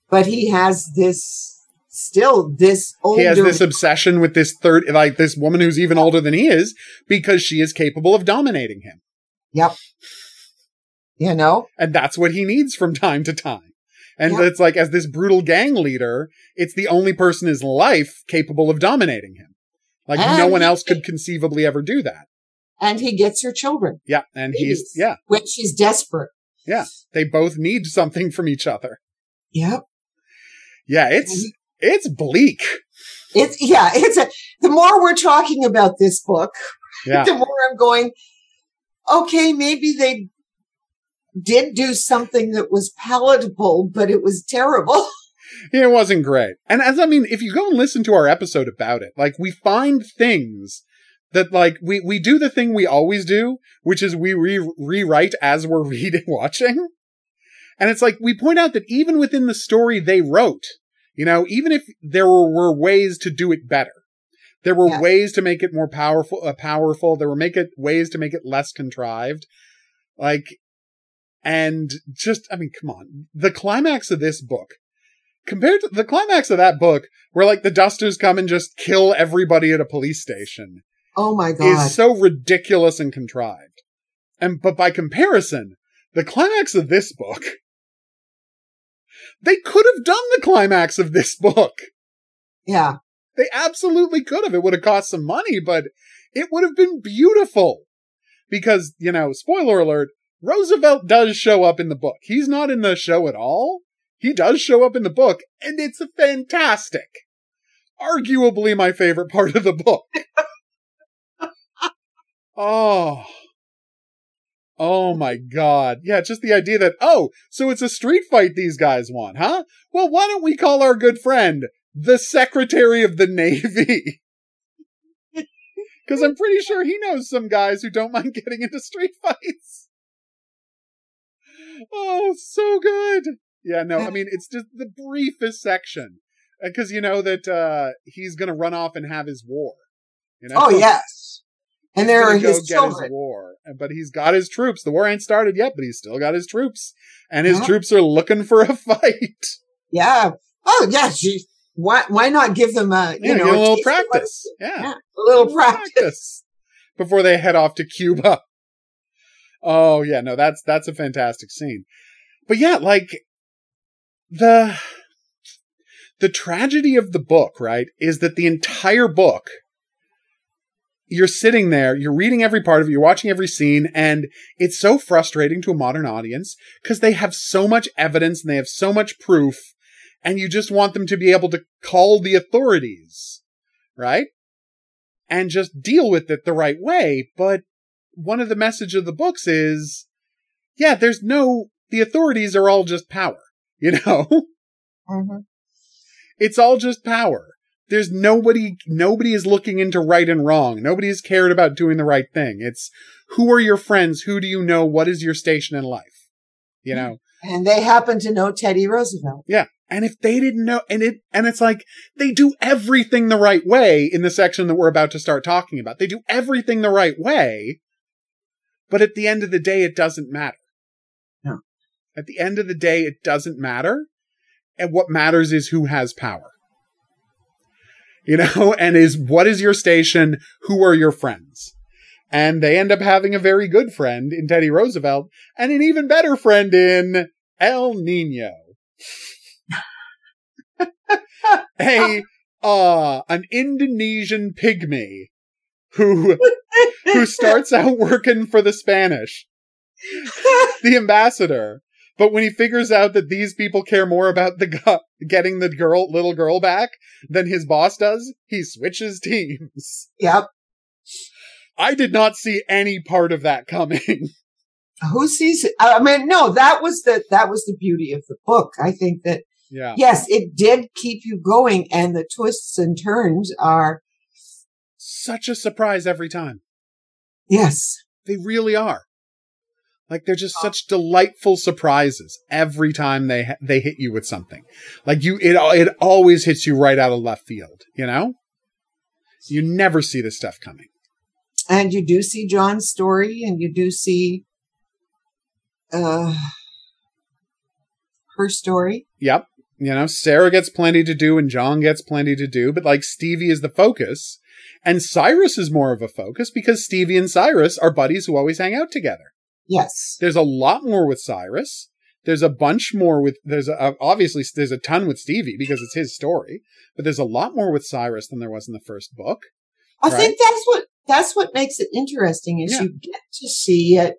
But he has this still this older. He has this obsession with this third, like this woman who's even older than he is, because she is capable of dominating him. Yep. You know, and that's what he needs from time to time. And it's like, as this brutal gang leader, it's the only person in his life capable of dominating him. Like no one else could conceivably ever do that. and he gets her children Yeah. And he's, yeah, when she's desperate. Yeah. They both need something from each other. Yep. Yeah. It's, it's bleak. It's yeah. It's a. The more we're talking about this book, Yeah. the more I'm going. Okay, maybe they did do something that was palatable, but it was terrible. It wasn't great. And as I mean, if you go and listen to our episode about it, like we find things that like we we do the thing we always do, which is we re- rewrite as we're reading watching. And it's like we point out that even within the story they wrote, you know, even if there were, were ways to do it better, there were Yeah. ways to make it more powerful, uh, powerful. There were make it ways to make it less contrived, like, and just I mean, come on, the climax of this book compared to the climax of that book, where like the Dusters come and just kill everybody at a police station, Oh my god! is so ridiculous and contrived. And but by comparison, the climax of this book, they could have done the climax of this book. yeah, They absolutely could have. It would have cost some money, but it would have been beautiful. Because, you know, spoiler alert, Roosevelt does show up in the book. He's not in the show at all. He does show up in the book, and it's a fantastic. Arguably my favorite part of the book. oh. Oh my god. Yeah, just the idea that, oh, so it's a street fight these guys want, huh? Well, why don't we call our good friend the Secretary of the Navy? Because I'm pretty sure he knows some guys who don't mind getting into street fights. Oh, so good. Yeah, no, I mean, it's just the briefest section. Because you know that uh, he's going to run off and have his war. You know? oh yes, and He's there are gonna his children. his war, but he's got his troops. The war ain't started yet, but he's still got his troops, and his Yeah. troops are looking for a fight. Yeah. Oh yeah. Gee, why why not give them a you Yeah, know a little taste of what practice. Yeah, Yeah, a little practice. before they head off to Cuba. Oh yeah, no, that's that's a fantastic scene. But yeah, like the the tragedy of the book, right, is that the entire book you're sitting there, you're reading every part of it, you're watching every scene, and it's so frustrating to a modern audience because they have so much evidence and they have so much proof, and you just want them to be able to call the authorities, right? And just deal with it the right way. But one of the message of the books is, yeah, there's no, the authorities are all just power, you know? Mhm. It's all just power. There's nobody, nobody is looking into right and wrong. Nobody is cared about doing the right thing. It's who are your friends? Who do you know? What is your station in life? You know? And they happen to know Teddy Roosevelt. Yeah. And if they didn't know, and it, and it's like, they do everything the right way in the section that we're about to start talking about. They do everything the right way. But at the end of the day, it doesn't matter. No. At the end of the day, it doesn't matter. And what matters is who has power. You know, and is what is your station? Who are your friends? And they end up having a very good friend in Teddy Roosevelt and an even better friend in El Nino. a uh an Indonesian pygmy who who starts out working for the Spanish, the ambassador. But when he figures out that these people care more about the gu- getting the girl, little girl back than his boss does, he switches teams. Yep. I did not see any part of that coming. Who sees it? I mean, no, that was the that was the beauty of the book. I think that yeah. yes, it did keep you going, and the twists and turns are Such a surprise every time. yes, They really are. Like they're just such delightful surprises every time they ha- they hit you with something. Like you, it it always hits you right out of left field. You know, you never see this stuff coming. and you do see John's story, and you do see uh her story. Yep. You know, Sarah gets plenty to do and John gets plenty to do, but like Stevie is the focus. And Cyrus is more of a focus because Stevie and Cyrus are buddies who always hang out together. Yes. There's a lot more with Cyrus. There's a bunch more with, there's a, uh, obviously there's a ton with Stevie because it's his story, but there's a lot more with Cyrus than there was in the first book. I Right. think that's what, that's what makes it interesting is Yeah. you get to see it.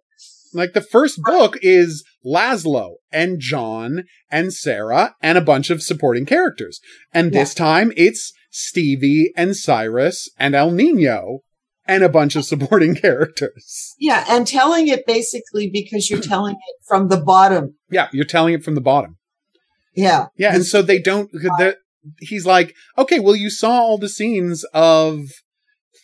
Like the first book is Laszlo and John and Sarah and a bunch of supporting characters. And this time it's Stevie and Cyrus and El Nino and a bunch of supporting characters. Yeah. And telling it basically because you're telling it from the bottom. Yeah, you're telling it from the bottom. Yeah. Yeah, and so they don't. He's like, okay, well, you saw all the scenes of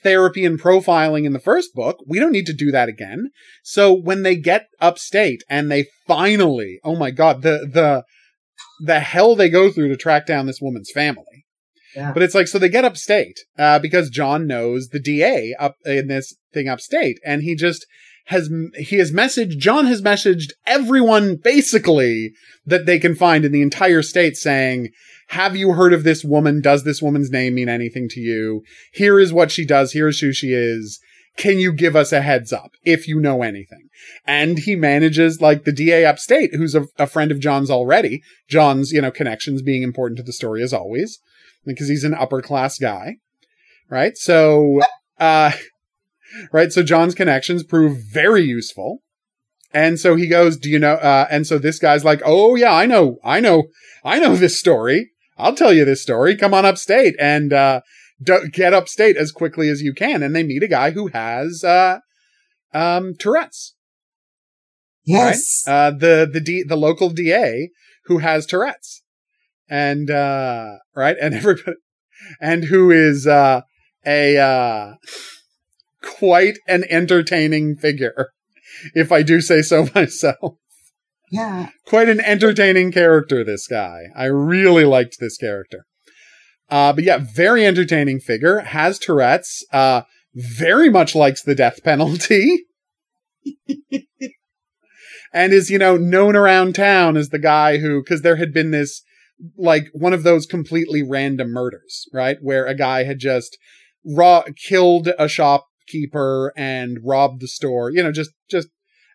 therapy and profiling in the first book. We don't need to do that again. So when they get upstate and they finally, oh my god, the the the hell they go through to track down this woman's family. But it's like so they get upstate uh, because John knows the DA up in this thing upstate, and he just has he has messaged John has messaged everyone basically that they can find in the entire state saying, "Have you heard of this woman? Does this woman's name mean anything to you? Here is what she does. Here is who she is." Can you give us a heads up if you know anything? And he manages like the DA upstate, who's a, a friend of John's already. John's, you know, connections being important to the story as always because he's an upper class guy, right? So, uh, right. So John's connections prove very useful. And so he goes, do you know, uh, and so this guy's like, oh yeah, I know, I know, I know this story. I'll tell you this story. Come on upstate and, uh, do- get upstate as quickly as you can. And they meet a guy who has, uh, um, Tourette's, Yes. uh, the, the D, the local DA who has Tourette's and, uh, right. And everybody, and who is, uh, a, uh, quite an entertaining figure, if I do say so myself. yeah. Quite an entertaining character, this guy. I really liked this character. Uh, but yeah, very entertaining figure, has Tourette's, uh, very much likes the death penalty. and is, you know, known around town as the guy who, cause there had been this, like, one of those completely random murders, right? Where a guy had just raw, killed a shopkeeper and robbed the store, you know, just, just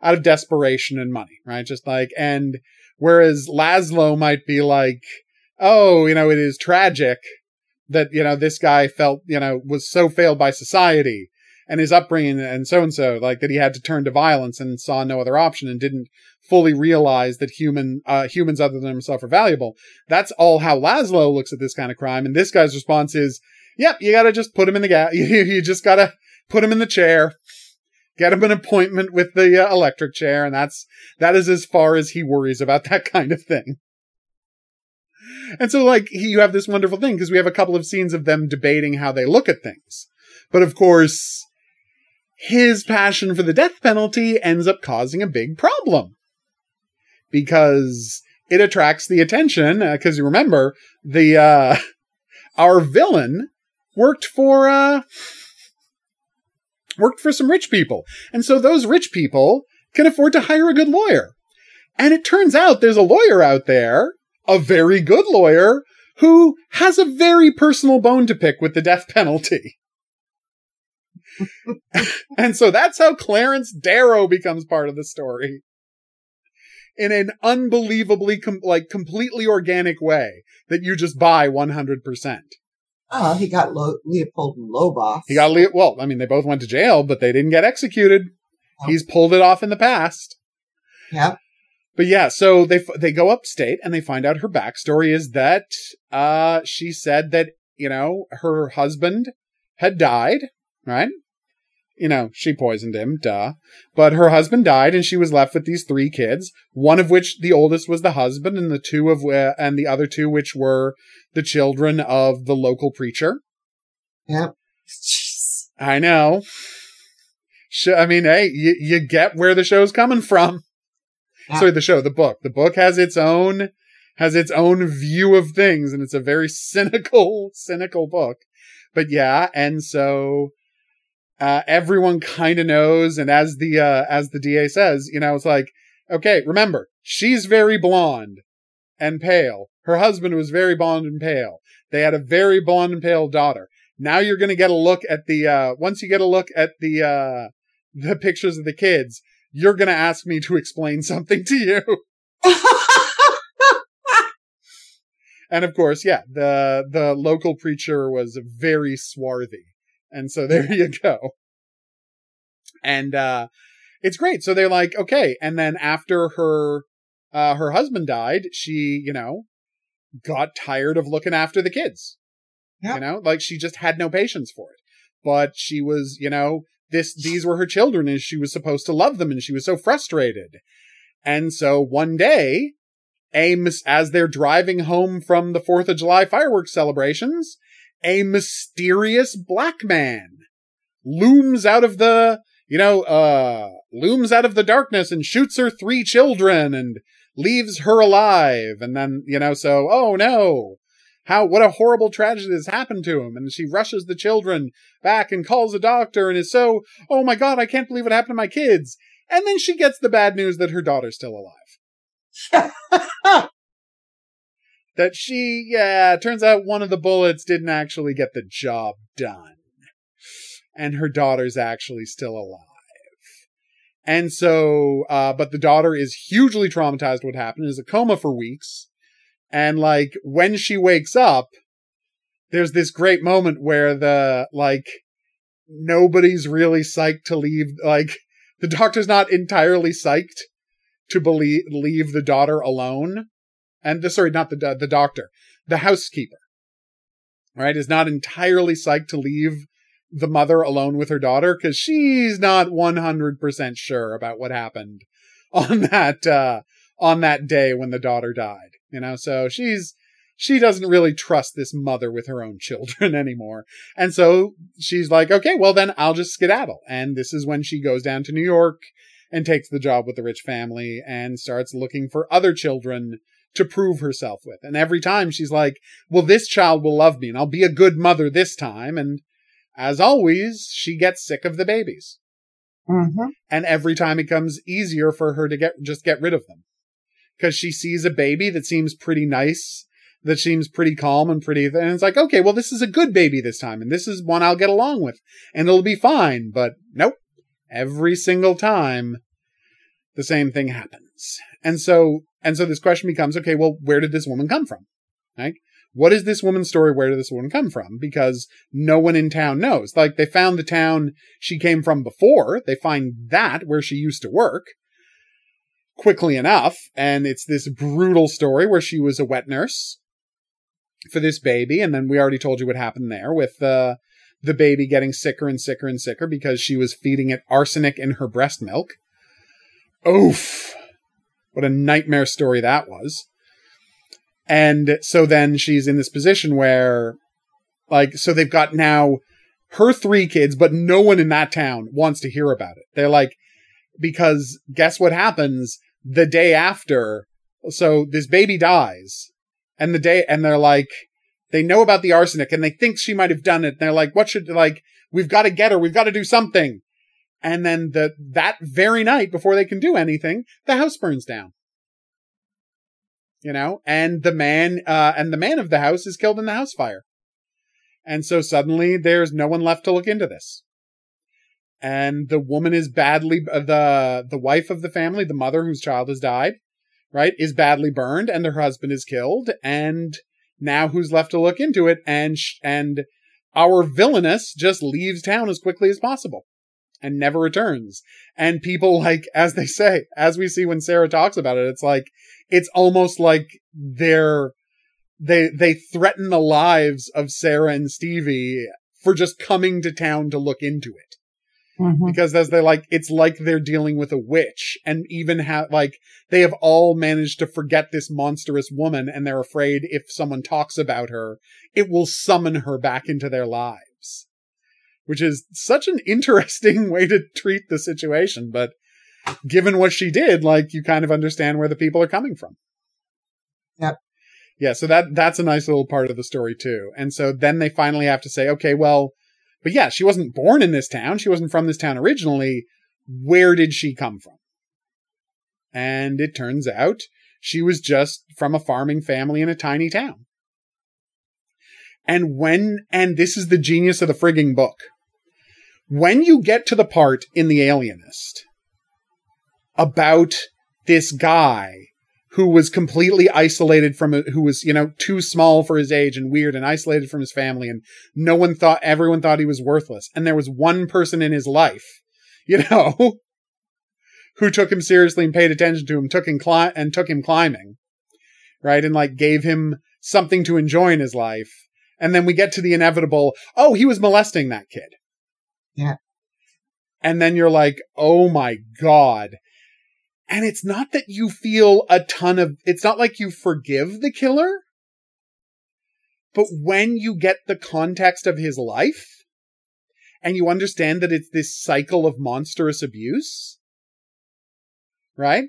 out of desperation and money, right? Just like, and whereas Laszlo might be like, oh, you know, it is tragic that, you know, this guy felt, you know, was so failed by society and his upbringing and so and so, like that he had to turn to violence and saw no other option and didn't fully realize that human, uh, humans other than himself are valuable. That's all how Laszlo looks at this kind of crime. And this guy's response is, yep, you gotta just put him in the gas. You, just gotta put him in the chair, get him an appointment with the uh, electric chair. And that's, that is as far as he worries about that kind of thing. And so, like, he, you have this wonderful thing because we have a couple of scenes of them debating how they look at things. But of course, his passion for the death penalty ends up causing a big problem because it attracts the attention. Because you remember, the, uh, our villain worked for, uh, worked for some rich people. And so those rich people can afford to hire a good lawyer. And it turns out there's a lawyer out there, a very good lawyer, who has a very personal bone to pick with the death penalty. and so that's how Clarence Darrow becomes part of the story. In an unbelievably, com- like, completely organic way that you just buy 100%. Oh, he got Lo- Leopold and Loboff. He got, Le- well, I mean, they both went to jail, but they didn't get executed. He's pulled it off in the past. Yep. But yeah, so they f- they go upstate and they find out her backstory is that uh she said that you know her husband had died, right? You know she poisoned him, duh. But her husband died and she was left with these three kids. One of which the oldest was the husband, and the two of uh, and the other two which were the children of the local preacher. Yep. I know. I mean, hey, you, you get where the show's coming from. Sorry, the show, the book. The book has its own has its own view of things, and it's a very cynical, cynical book. But yeah, and so uh, everyone kind of knows, and as the uh, as the DA says, you know, it's like, okay, remember, she's very blonde, and pale. Her husband was very blonde and pale. They had a very blonde and pale daughter. Now you're going to get a look at the, uh, once you get a look at the, uh, the pictures of the kids, you're going to ask me to explain something to you. and of course, yeah, the, the local preacher was very swarthy. And so there you go. And, uh, it's great. So they're like, okay. And then after her, uh, her husband died, she, you know, got tired of looking after the kids. Yep. You know, like she just had no patience for it. But she was, you know, this, these were her children and she was supposed to love them and she was so frustrated. And so one day, Ames, as they're driving home from the 4th of July fireworks celebrations, a mysterious black man looms out of the, you know, uh, looms out of the darkness and shoots her three children and leaves her alive. And then, you know, so, oh no, how, what a horrible tragedy has happened to him. And she rushes the children back and calls a doctor and is so, oh my God, I can't believe what happened to my kids. And then she gets the bad news that her daughter's still alive. that she, yeah, turns out one of the bullets didn't actually get the job done. And her daughter's actually still alive. And so, uh, but the daughter is hugely traumatized what happened, is a coma for weeks. And like, when she wakes up, there's this great moment where the, like, nobody's really psyched to leave, like, the doctor's not entirely psyched to believe, leave the daughter alone. And the, sorry, not the, the doctor, the housekeeper, right, is not entirely psyched to leave the mother alone with her daughter because she's not 100% sure about what happened on that uh on that day when the daughter died you know? So she's she doesn't really trust this mother with her own children anymore. And so she's like okay well then i'll just skedaddle. And this is when she goes down to new york and takes the job with the rich family and starts looking for other children to prove herself with and every time she's like well this child will love me and i'll be a good mother this time and as always, she gets sick of the babies. Mm-hmm. And every time it comes easier for her to get just get rid of them. Because she sees a baby that seems pretty nice, that seems pretty calm and pretty, and it's like, okay, well, this is a good baby this time, and this is one I'll get along with, and it'll be fine. But nope, every single time, the same thing happens. And so, and so this question becomes, okay, well, where did this woman come from? Right? what is this woman's story? Where did this woman come from? Because no one in town knows. Like they found the town she came from before. They find that where she used to work quickly enough. And it's this brutal story where she was a wet nurse for this baby. And then we already told you what happened there with, uh, the baby getting sicker and sicker and sicker because she was feeding it arsenic in her breast milk. Oof. What a nightmare story that was. And so then she's in this position where, like, so they've got now her three kids, but no one in that town wants to hear about it. They're like, because guess what happens the day after? So this baby dies and the day, and they're like, they know about the arsenic and they think she might have done it. And they're like, what should, like, we've got to get her. We've got to do something. And then the, that very night before they can do anything, the house burns down you know, and the man, uh, and the man of the house is killed in the house fire. And so suddenly there's no one left to look into this. And the woman is badly, uh, the, the wife of the family, the mother whose child has died, right, is badly burned and her husband is killed. And now who's left to look into it? And, sh- and our villainess just leaves town as quickly as possible and never returns. And people like, as they say, as we see when Sarah talks about it, it's like, it's almost like they're, they, they threaten the lives of Sarah and Stevie for just coming to town to look into it. Mm-hmm. Because as they're like, it's like they're dealing with a witch and even have, like, they have all managed to forget this monstrous woman and they're afraid if someone talks about her, it will summon her back into their lives which is such an interesting way to treat the situation. But given what she did, like you kind of understand where the people are coming from. Yep. Yeah, so that that's a nice little part of the story too. And so then they finally have to say, okay, well, but yeah, she wasn't born in this town. She wasn't from this town originally. Where did she come from? And it turns out She was just from a farming family in a tiny town. And when, and this is the genius of the frigging book. When you get to the part in The Alienist about this guy who was completely isolated from who was you know too small for his age and weird and isolated from his family and no one thought everyone thought he was worthless. And there was one person in his life you know who took him seriously and paid attention to him took him cli- and took him climbing right? And like gave him something to enjoy in his life. And then we get to the inevitable oh he was molesting that kid Yeah. and then you're like oh my god and it's not that you feel a ton of, it's not like you forgive the killer. But when you get the context of his life and you understand that it's this cycle of monstrous abuse, right?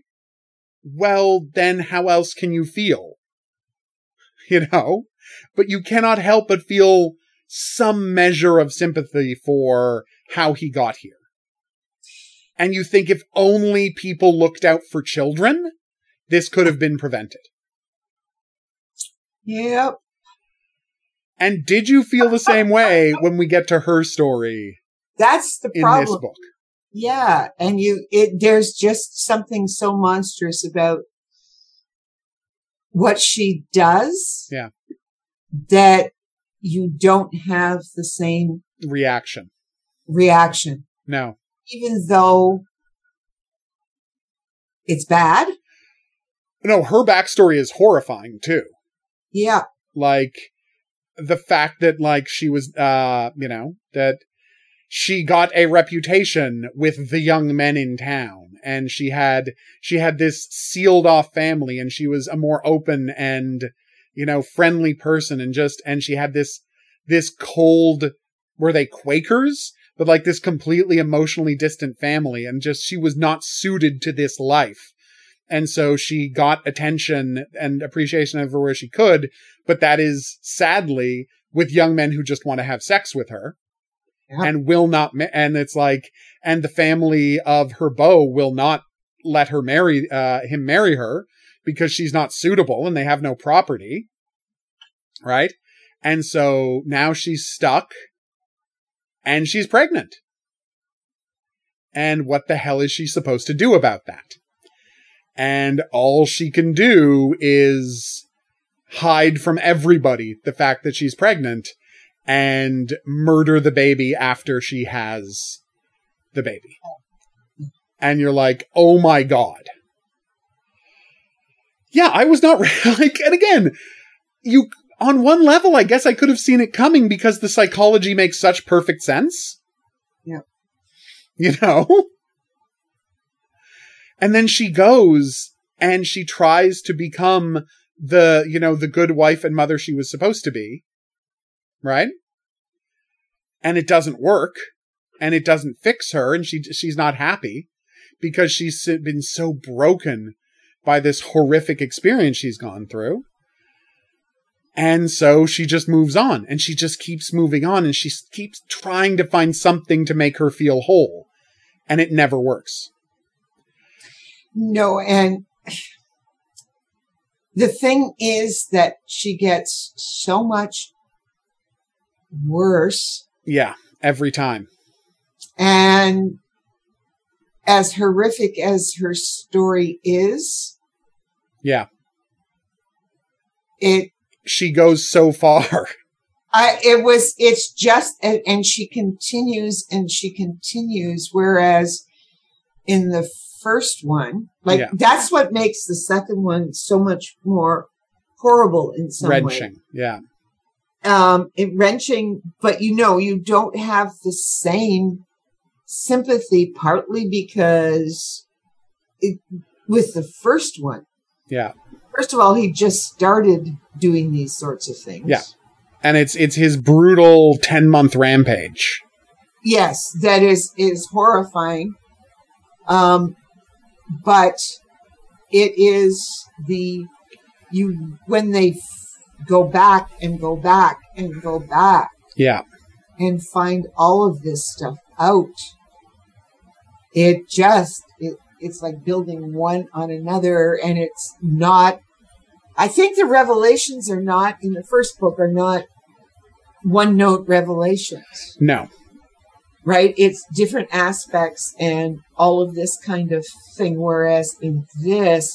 Well, then how else can you feel? You know? But you cannot help but feel some measure of sympathy for how he got here and you think if only people looked out for children, this could have been prevented. Yep. And did you feel the same way when we get to her story That's the problem. in this book? Yeah. And you, it, there's just something so monstrous about what she does. Yeah. That you don't have the same Reaction. reaction, No. even though it's bad. No, her backstory is horrifying too. Yeah. Like the fact that like she was uh, you know, that she got a reputation with the young men in town and she had she had this sealed off family and she was a more open and you know friendly person and just and she had this this cold were they quakers? But like this completely emotionally distant family and just she was not suited to this life. And so she got attention and appreciation everywhere she could but that is sadly with young men who just want to have sex with her Yeah. and will not ma- and it's like and the family of her beau will not let her marry uh him marry her because she's not suitable and they have no property right and so now she's stuck and she's pregnant and what the hell is she supposed to do about that and all she can do is hide from everybody the fact that she's pregnant and murder the baby after she has the baby. And you're like, oh my god. Yeah, I was not like, and again, you, on one level, I guess I could have seen it coming because the psychology makes such perfect sense. Yeah. You know? And then she goes and she tries to become the, you know, the good wife and mother she was supposed to be. Right? And it doesn't work and it doesn't fix her and she she's not happy because she's been so broken by this horrific experience she's gone through. And so she just moves on and she just keeps moving on and she keeps trying to find something to make her feel whole. And it never works. No, and the thing is that she gets so much worse Yeah, every time. and as horrific as her story is, Yeah. it She goes so far. I, it was, it's just, and, and she continues and she continues. Whereas in the first one, like Yeah. that's what makes the second one so much more horrible in some way. wrenching. Yeah. Um, it wrenching, but you know, you don't have the same sympathy partly because it, with the first one, Yeah. first of all, he just started doing these sorts of things. Yeah. And it's it's his brutal 10 month rampage. yes, that is is horrifying. Um, but it is the you when they f- go back and go back and go back Yeah. and find all of this stuff out. It just it it's like building one on another and it's not I think the revelations are not in the first book are not one note revelations. No. Right? It's different aspects and all of this kind of thing. Whereas in this,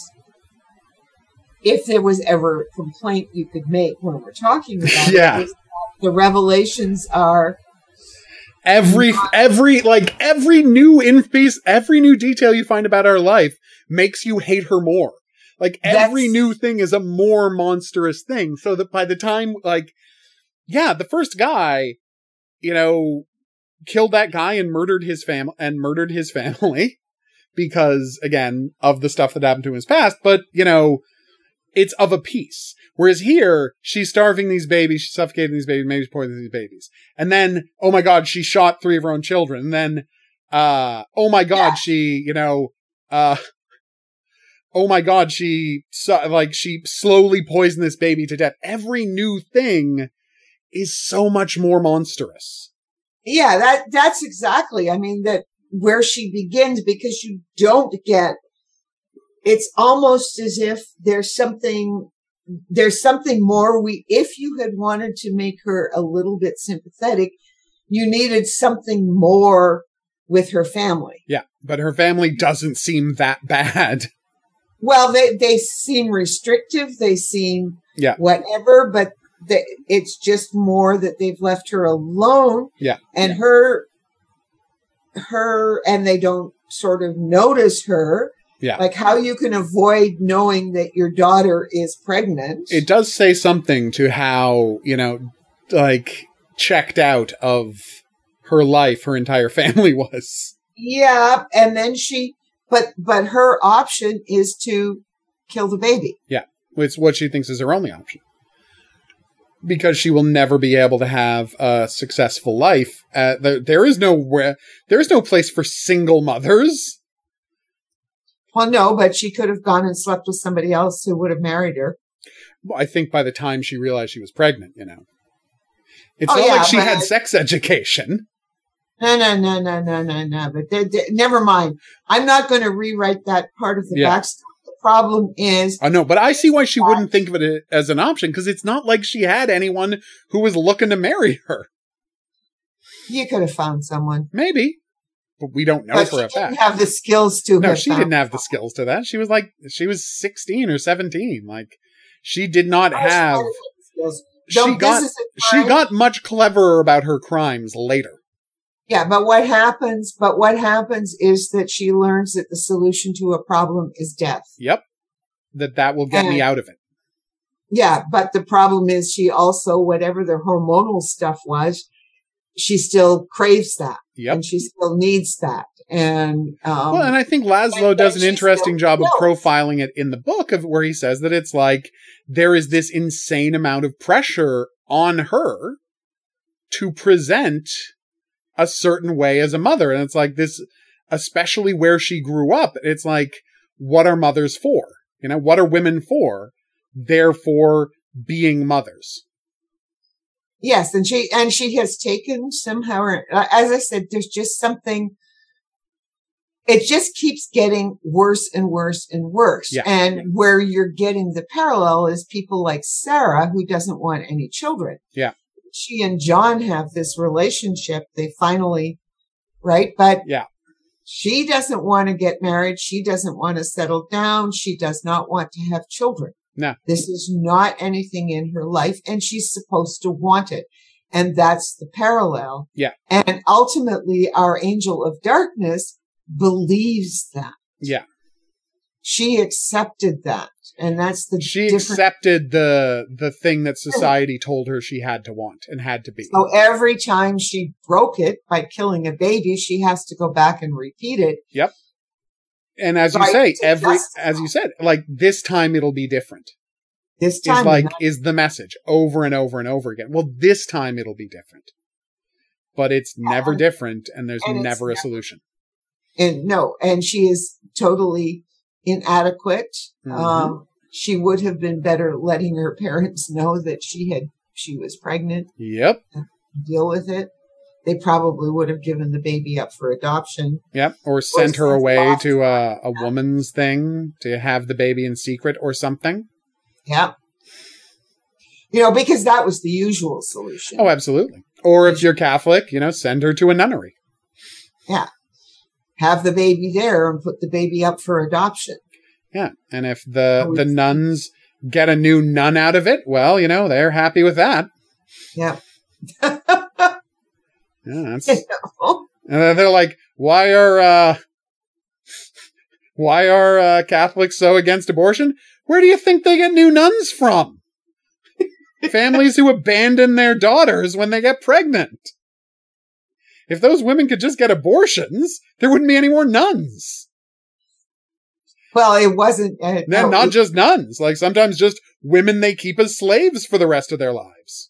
if there was ever a complaint you could make when we're talking about Yeah. it, the revelations are Every every like every new in-piece, every new detail you find about our life makes you hate her more. Like every That's- new thing is a more monstrous thing. So that by the time like yeah, the first guy, you know, killed that guy and murdered his family and murdered his family because again of the stuff that happened to him in his past, but you know, it's of a piece. Whereas here, she's starving these babies, she's suffocating these babies, maybe she's poisoning these babies. And then, oh my god, she shot three of her own children. And then, uh, oh my god, Yeah. she, you know, uh, oh my god, she, like, she slowly poisoned this baby to death. Every new thing is so much more monstrous. yeah, that that's exactly. I mean that where she begins because you don't get it's almost as if there's something there's something more we if you had wanted to make her a little bit sympathetic you needed something more with her family Yeah. But her family doesn't seem that bad. well they they seem restrictive they seem Yeah. whatever but the, it's just more that they've left her alone Yeah. and her her and they don't sort of notice her Yeah. like how you can avoid knowing that your daughter is pregnant it does say something to how you know like checked out of her life her entire family was yeah and then she but but her option is to kill the baby Yeah. it's what she thinks is her only option because she will never be able to have a successful life uh, there, there is no where there is no place for single mothers well no but she could have gone and slept with somebody else who would have married her. Well, i think by the time she realized she was pregnant you know. It's Oh, not yeah, like she had sex education. No no no no no no no but they, they- never mind. I'm not going to rewrite that part of the Yeah. backstory. The problem is I know, but I see why she wouldn't think of it as an option because it's not like she had anyone who was looking to marry her. you could have found someone. Maybe, but we don't know but for she a didn't fact. have the skills to No, she didn't have the skills to that. She was like, she was 16 or 17. Like, she did not Oh, have, might have the skills. she got, this is a she got much cleverer about her crimes later. Yeah, but what happens, but what happens is that she learns that the solution to a problem is death. Yep. That that will get me out of it. Yeah, but the problem is she also, whatever the hormonal stuff was, she still craves that Yep. and she still needs that. And, um, well, and I think Laszlo does an interesting job of profiling it in the book of where he says that it's like there is this insane amount of pressure on her to present a certain way as a mother. And it's like this, especially where she grew up, it's like, what are mothers for? You know, what are women for? Therefore, being mothers. Yes, and she, and she has taken somehow, or- uh, as I said, there's just something, it just keeps getting worse and worse and worse. Yeah. And where you're getting the parallel is people like Sara, who doesn't want any children. Yeah. She and John have this relationship. They finally, right? But Yeah. she doesn't want to get married. She doesn't want to settle down. She does not want to have children. No. This is not anything in her life and she's supposed to want it. And that's the parallel. Yeah. And ultimately our angel of darkness believes that. Yeah. She accepted that. And that's the She difference. accepted the, the thing that society told her she had to want and had to be. So every time she broke it by killing a baby, she has to go back and repeat it. And as you say, every, as you said, like this time it'll be different. This is time, like is the message over and over and over again. Well, this time it'll be different, but it's never Um, different, and there's and never a solution. and no, and she is totally inadequate. Mhm. Um, she would have been better letting her parents know that she had she was pregnant. Yep. Deal with it. They probably would have given the baby up for adoption. Yep. Or sent her away to a, a woman's thing to have the baby in secret or something. Yeah. You know, because that was the usual solution. Oh, absolutely. Or if you're Catholic, you know, send her to a nunnery. Yeah. Have the baby there and put the baby up for adoption. Yeah. And if the the nuns get a new nun out of it, well, you know, they're happy with that. Yeah. Yeah, that's And then they're like, why are uh why are uh, Catholics so against abortion? Where do you think they get new nuns from? Families who abandon their daughters when they get pregnant. If those women could just get abortions, there wouldn't be any more nuns. Well, it wasn't. Uh, no, not it- just nuns, like sometimes just women they keep as slaves for the rest of their lives.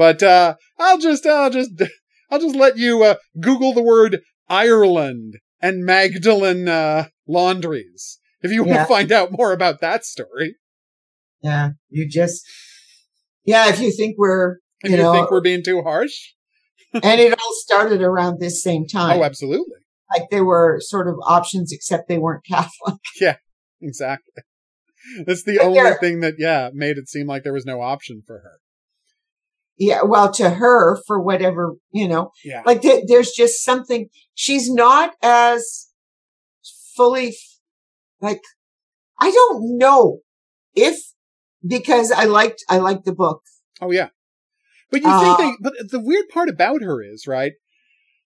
But uh I'll just I'll just I'll just let you uh, Google the word Ireland and Magdalene uh, laundries if you want Yeah. to find out more about that story. yeah, you just, yeah, if you think we're, If You you, know- think we're being too harsh. and it all started around this same time. Oh, absolutely. like they were sort of options, except they weren't Catholic. Yeah, exactly. That's the But only thing that yeah, made it seem like there was no option for her. Yeah, well, to her, for whatever, you know, Yeah. like th- there's just something, she's not as fully, f- like, I don't know if, because I liked, I liked the book. Oh yeah. But you Uh, think they but the weird part about her is, right?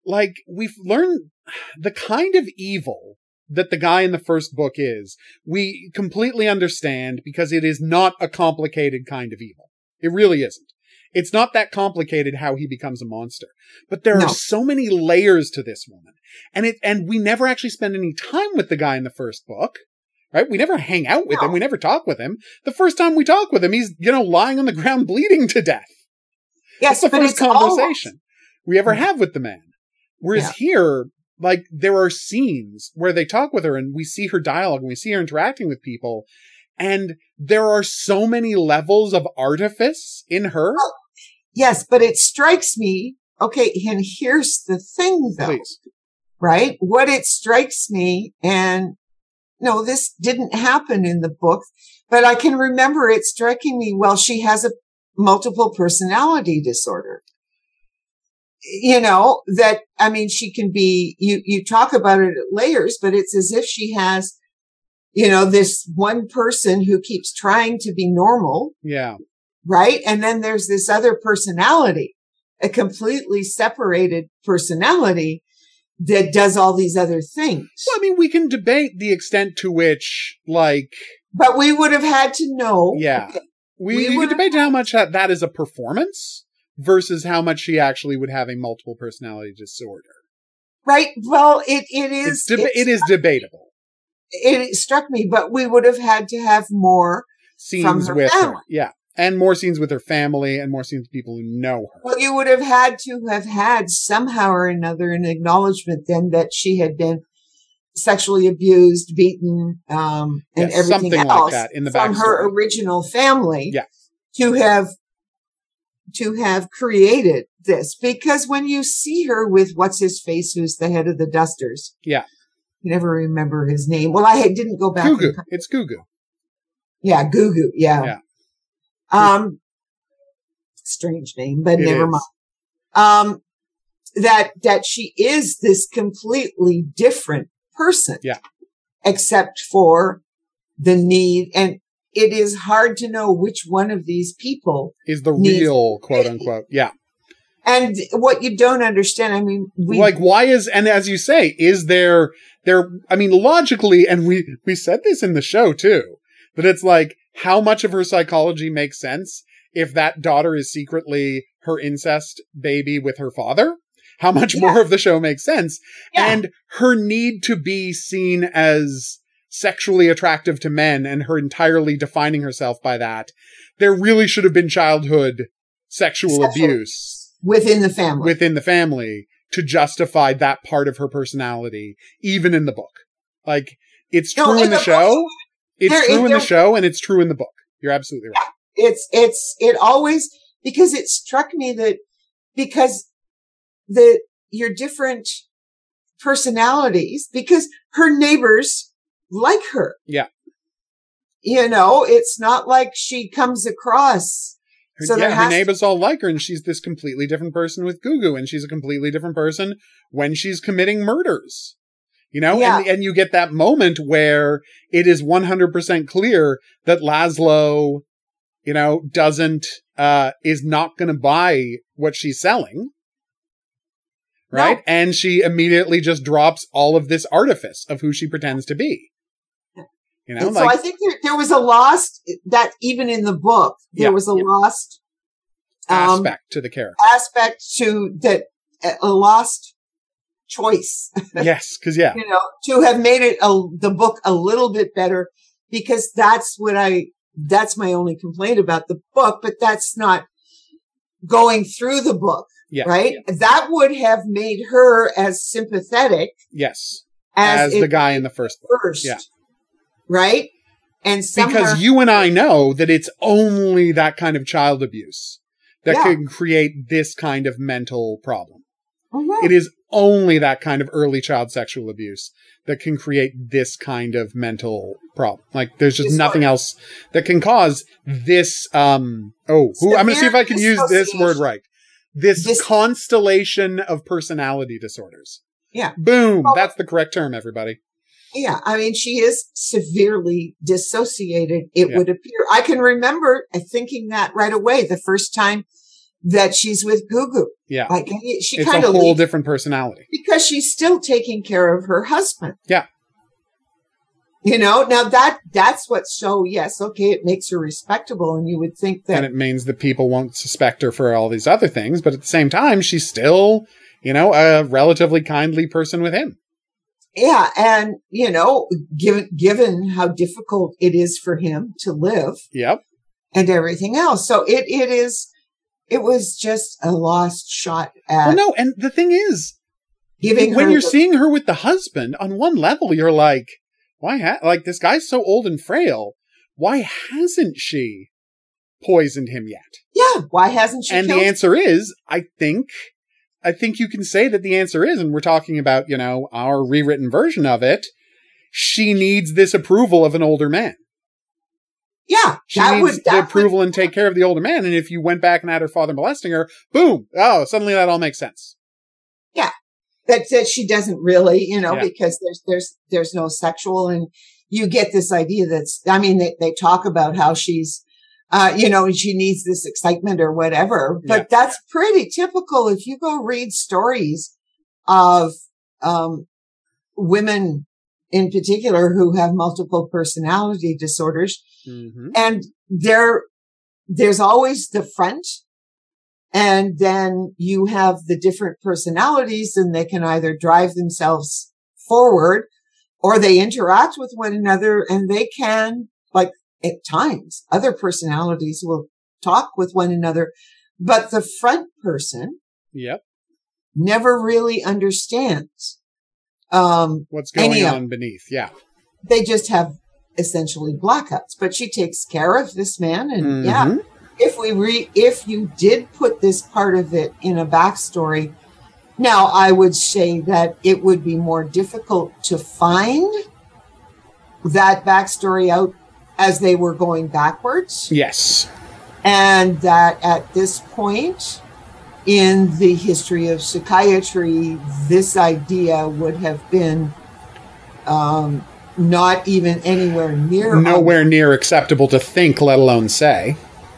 Like we've learned the kind of evil that the guy in the first book is, we completely understand because it is not a complicated kind of evil. It really isn't. It's not that complicated how he becomes a monster. But there No. are so many layers to this woman. And it and we never actually spend any time with the guy in the first book. Right? We never hang out with No. him. We never talk with him. The first time we talk with him, he's, you know, lying on the ground bleeding to death. Yes, That's the first conversation we ever Mhm. have with the man. Whereas Yeah. here, like, there are scenes where they talk with her and we see her dialogue and we see her interacting with people. And there are so many levels of artifice in her. Yes, but it strikes me. Okay. And here's the thing though. Please. right? What it strikes me, and no, this didn't happen in the book, but I can remember it striking me, well, she has a multiple personality disorder. You know, that, I mean, she can be, you, you talk about it at layers, but it's as if she has, you know, this one person who keeps trying to be normal, Yeah. Right? And then there's this other personality, a completely separated personality that does all these other things. Well, I mean, we can debate the extent to which, like, But we would have had to know. yeah, we, We debate how much that, that is a performance versus how much she actually would have a multiple personality disorder. Right. Well, it, it is deba- it is debatable. it struck me, but we would have had to have more. Scenes with her. Yeah. And more scenes with her family and more scenes with people who know her. Well, you would have had to have had somehow or another an acknowledgement then that she had been sexually abused, beaten, um, and Yeah, everything something like else that in the from her original family. Yeah. To have, to have created this because when you see her with what's his face, who's the head of the Dusters. Yeah. I never remember his name. Well, I didn't go back. and Goo Goo. It's Goo Goo. Yeah, Goo Goo. Yeah. Yeah. Um, strange name, but It never is. mind. Um, that, that she is this completely different person. Yeah. Except for the need. And it is hard to know which one of these people. Is the real quote unquote. Yeah. And what you don't understand, I mean, we, like why is and as you say, is there there I mean logically and we we said this in the show too, that it's like how much of her psychology makes sense if that daughter is secretly her incest baby with her father? How much Yeah. more of the show makes sense? Yeah. And her need to be seen as sexually attractive to men and her entirely defining herself by that. There really should have been childhood sexual Sexual- abuse within the family. within the family to justify that part of her personality, even in the book. Like, it's No, true in the, the show. It's there- true in the show, and it's true in the book. You're absolutely right. it's, it's, it always, because it struck me that because the, your different personalities, because her neighbors like her. Yeah. You know, it's not like she comes across. Her, So yeah, her has to- neighbors all like her, and she's this completely different person with Goo Goo, and she's a completely different person when she's committing murders. You know, Yeah. and, and you get that moment where it is 100% clear that Laszlo, you know, doesn't, uh, is not going to buy what she's selling. Right. No. And she immediately just drops all of this artifice of who she pretends to be. You know, And so I think there, there was a lost that even in the book, there Yeah, was a yeah. lost um, aspect to the character. aspect to that, a lost choice, yes. Cause yeah. you know, to have made it a, the book a little bit better because that's what I, that's my only complaint about the book, but that's not going through the book, Yeah. right? That would have made her as sympathetic Yes. as, As, the guy in the first book. first, Yeah. right? And somehow, because you and I know that it's only that kind of child abuse that Yeah. can create this kind of mental problem. Mhm. It is only that kind of early child sexual abuse that can create this kind of mental problem. Like there's just Disorder. nothing else that can cause this um oh, who I'm going to see if I can use this word right. This Dis- constellation of personality disorders. Yeah. Boom, Well- that's the correct term everybody. Yeah, I mean, she is severely dissociated. It Yeah. would appear. I can remember thinking that right away the first time that she's with Goo Goo. Yeah. Like she kind of whole leaves different personality. because she's still taking care of her husband. Yeah. You know, now that that's what's so yes, okay, it makes her respectable, and you would think that and it means that people won't suspect her for all these other things but at the same time she's still you know a relatively kindly person with him yeah, and you know, given given how difficult it is for him to live, yep and everything else. So it, it is, it was just a lost shot at well no and the thing is giving when you're the- seeing her with the husband on one level you're like why ha- like this guy's so old and frail. Why hasn't she poisoned him yet? Yeah, why hasn't she and the answer is i think i think you can say that the answer is and we're talking about you know our rewritten version of it she needs this approval of an older man Yeah, She that needs the approval and take care of the older man. And if you went back and had her father molesting her, boom, oh, suddenly that all makes sense. Yeah, that, that she doesn't really, you know, Yeah. because there's, there's, there's no sexual and you get this idea that's, I mean, they, they talk about how she's, uh, you know, she needs this excitement or whatever, but Yeah. that's pretty typical. If you go read stories of, um, women in particular who have multiple personality disorders, Mm-hmm. and there there's always the front and then you have the different personalities and they can either drive themselves forward or they interact with one another and they can like at times other personalities will talk with one another but the front person Yep. never really understands um What's going on beneath? Yeah. they just have essentially blackouts but she takes care of this man and yeah Mhm. if we re if you did put this part of it in a backstory now i would say that it would be more difficult to find that backstory out as they were going backwards Yes. and that at this point in the history of psychiatry this idea would have been um, not even anywhere near Nowhere near acceptable to think, let alone say.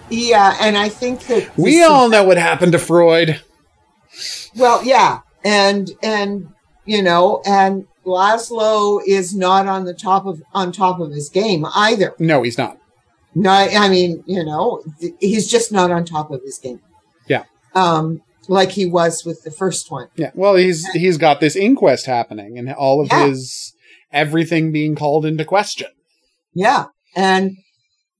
yeah and i think that We all know what happened to Freud. Well, yeah, and and you know, and Laszlo is not on the top of on top of his game either. No, he's not. No, I mean, you know, he's just not on top of his game. Um, like he was with the first one. Yeah. Well, he's he's got this inquest happening and all of Yeah. his everything being called into question. Yeah, and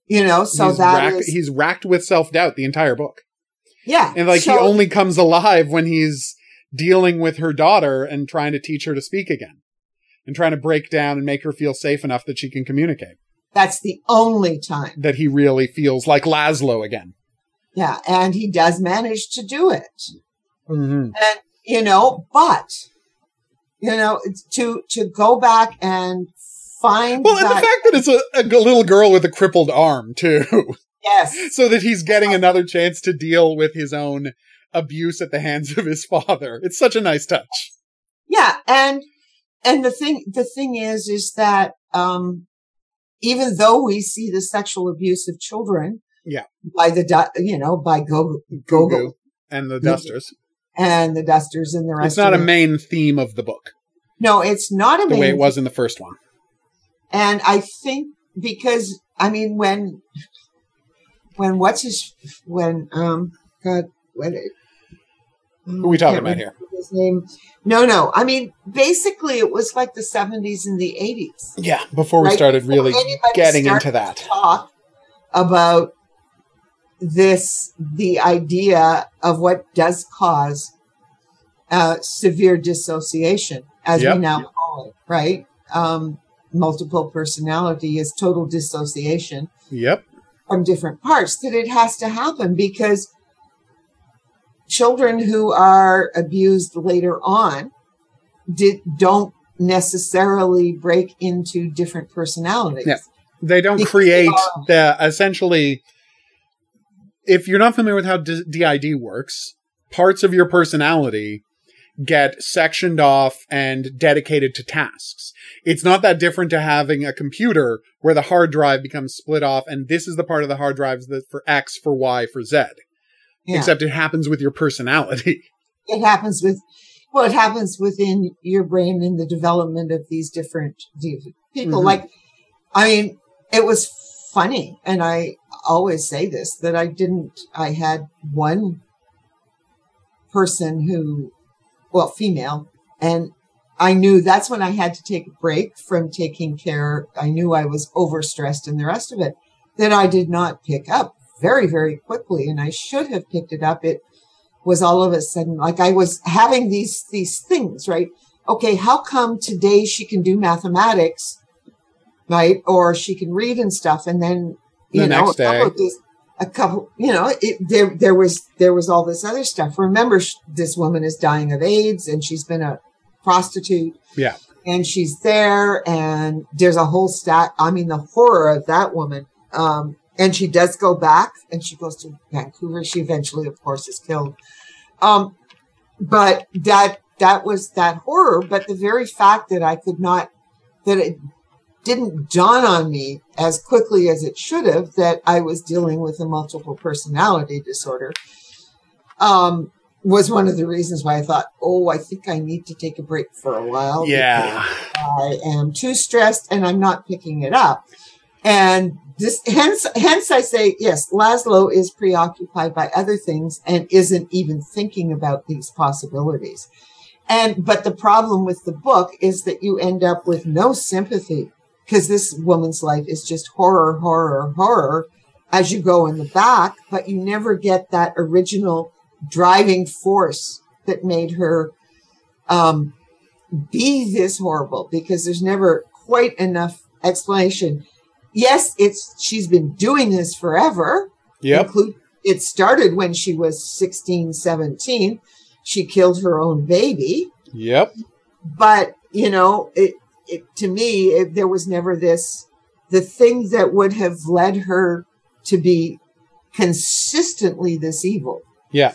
you know, so he's that racked, is- he's racked with self doubt the entire book. yeah, And like he only comes alive when he's dealing with her daughter and trying to teach her to speak again. And trying to break down and make her feel safe enough that she can communicate. that's the only time. That he really feels like Laszlo again. Yeah, and he does manage to do it. Mhm. and you know, but you know, to to go back and find Well, and the fact that it's a little girl with a crippled arm too, yes, so that he's getting another chance to deal with his own abuse at the hands of his father. It's such a nice touch. yeah, and and the thing the thing is is that um even though we see the sexual abuse of children, Yeah. by the you know by Go Goo and the dusters. and the dusters and the rest. It's not a main theme of the book no, it's not a the way it was in the first one. And I think because I mean when when what's his when um God when it, Who are we talking about here? His name? No, no. I mean, basically, it was like the seventies and the eighties. Yeah, before we Right started really getting started into that. Talk about this, the idea of what does cause uh, severe dissociation, as Yep. we now call it, right? Um, multiple personality is total dissociation Yep. from different parts that it has to happen because children who are abused later on did, don't necessarily break into different personalities. Yeah. They don't Because create they the essentially. If you're not familiar with how DID works, parts of your personality get sectioned off and dedicated to tasks. It's not that different to having a computer where the hard drive becomes split off and this is the part of the hard drives that for X, for Y, for Z. Yeah. Except it happens with your personality. it happens with well it happens within your brain in the development of these different people Mhm. like i mean it was funny and i always say this that i didn't i had one person who well female and i knew that's when i had to take a break from taking care i knew i was overstressed and the rest of it that i did not pick up very very quickly and i should have picked it up it was all of a sudden like I was having these these things, right? Okay, how come today she can do mathematics, right? Or she can read and stuff, and then you The know next a couple day. a couple, you know, it, there there was there was all this other stuff. Remember, sh- this woman is dying of AIDS, and she's been a prostitute. Yeah. and she's there, and there's a whole stack. I mean, the horror of that woman. Um, and she does go back and she goes to Vancouver. She eventually, of course, is killed. Um, but that that was that horror. But the very fact that I could not, that it didn't dawn on me as quickly as it should have that I was dealing with a multiple personality disorder, um, was one of the reasons why I thought, oh, I think I need to take a break for a while. Yeah. I am too stressed and I'm not picking it up. And this, hence, hence I say, yes, Laszlo is preoccupied by other things and isn't even thinking about these possibilities. And, but the problem with the book is that you end up with no sympathy because this woman's life is just horror, horror, horror as you go in the back, but you never get that original driving force that made her, um, be this horrible because there's never quite enough explanation. Yes, it's she's been doing this forever. Yep. Include, it started when she was 16, 17. She killed her own baby. Yep. But, you know, it, it to me, it, there was never this, the thing that would have led her to be consistently this evil Yeah.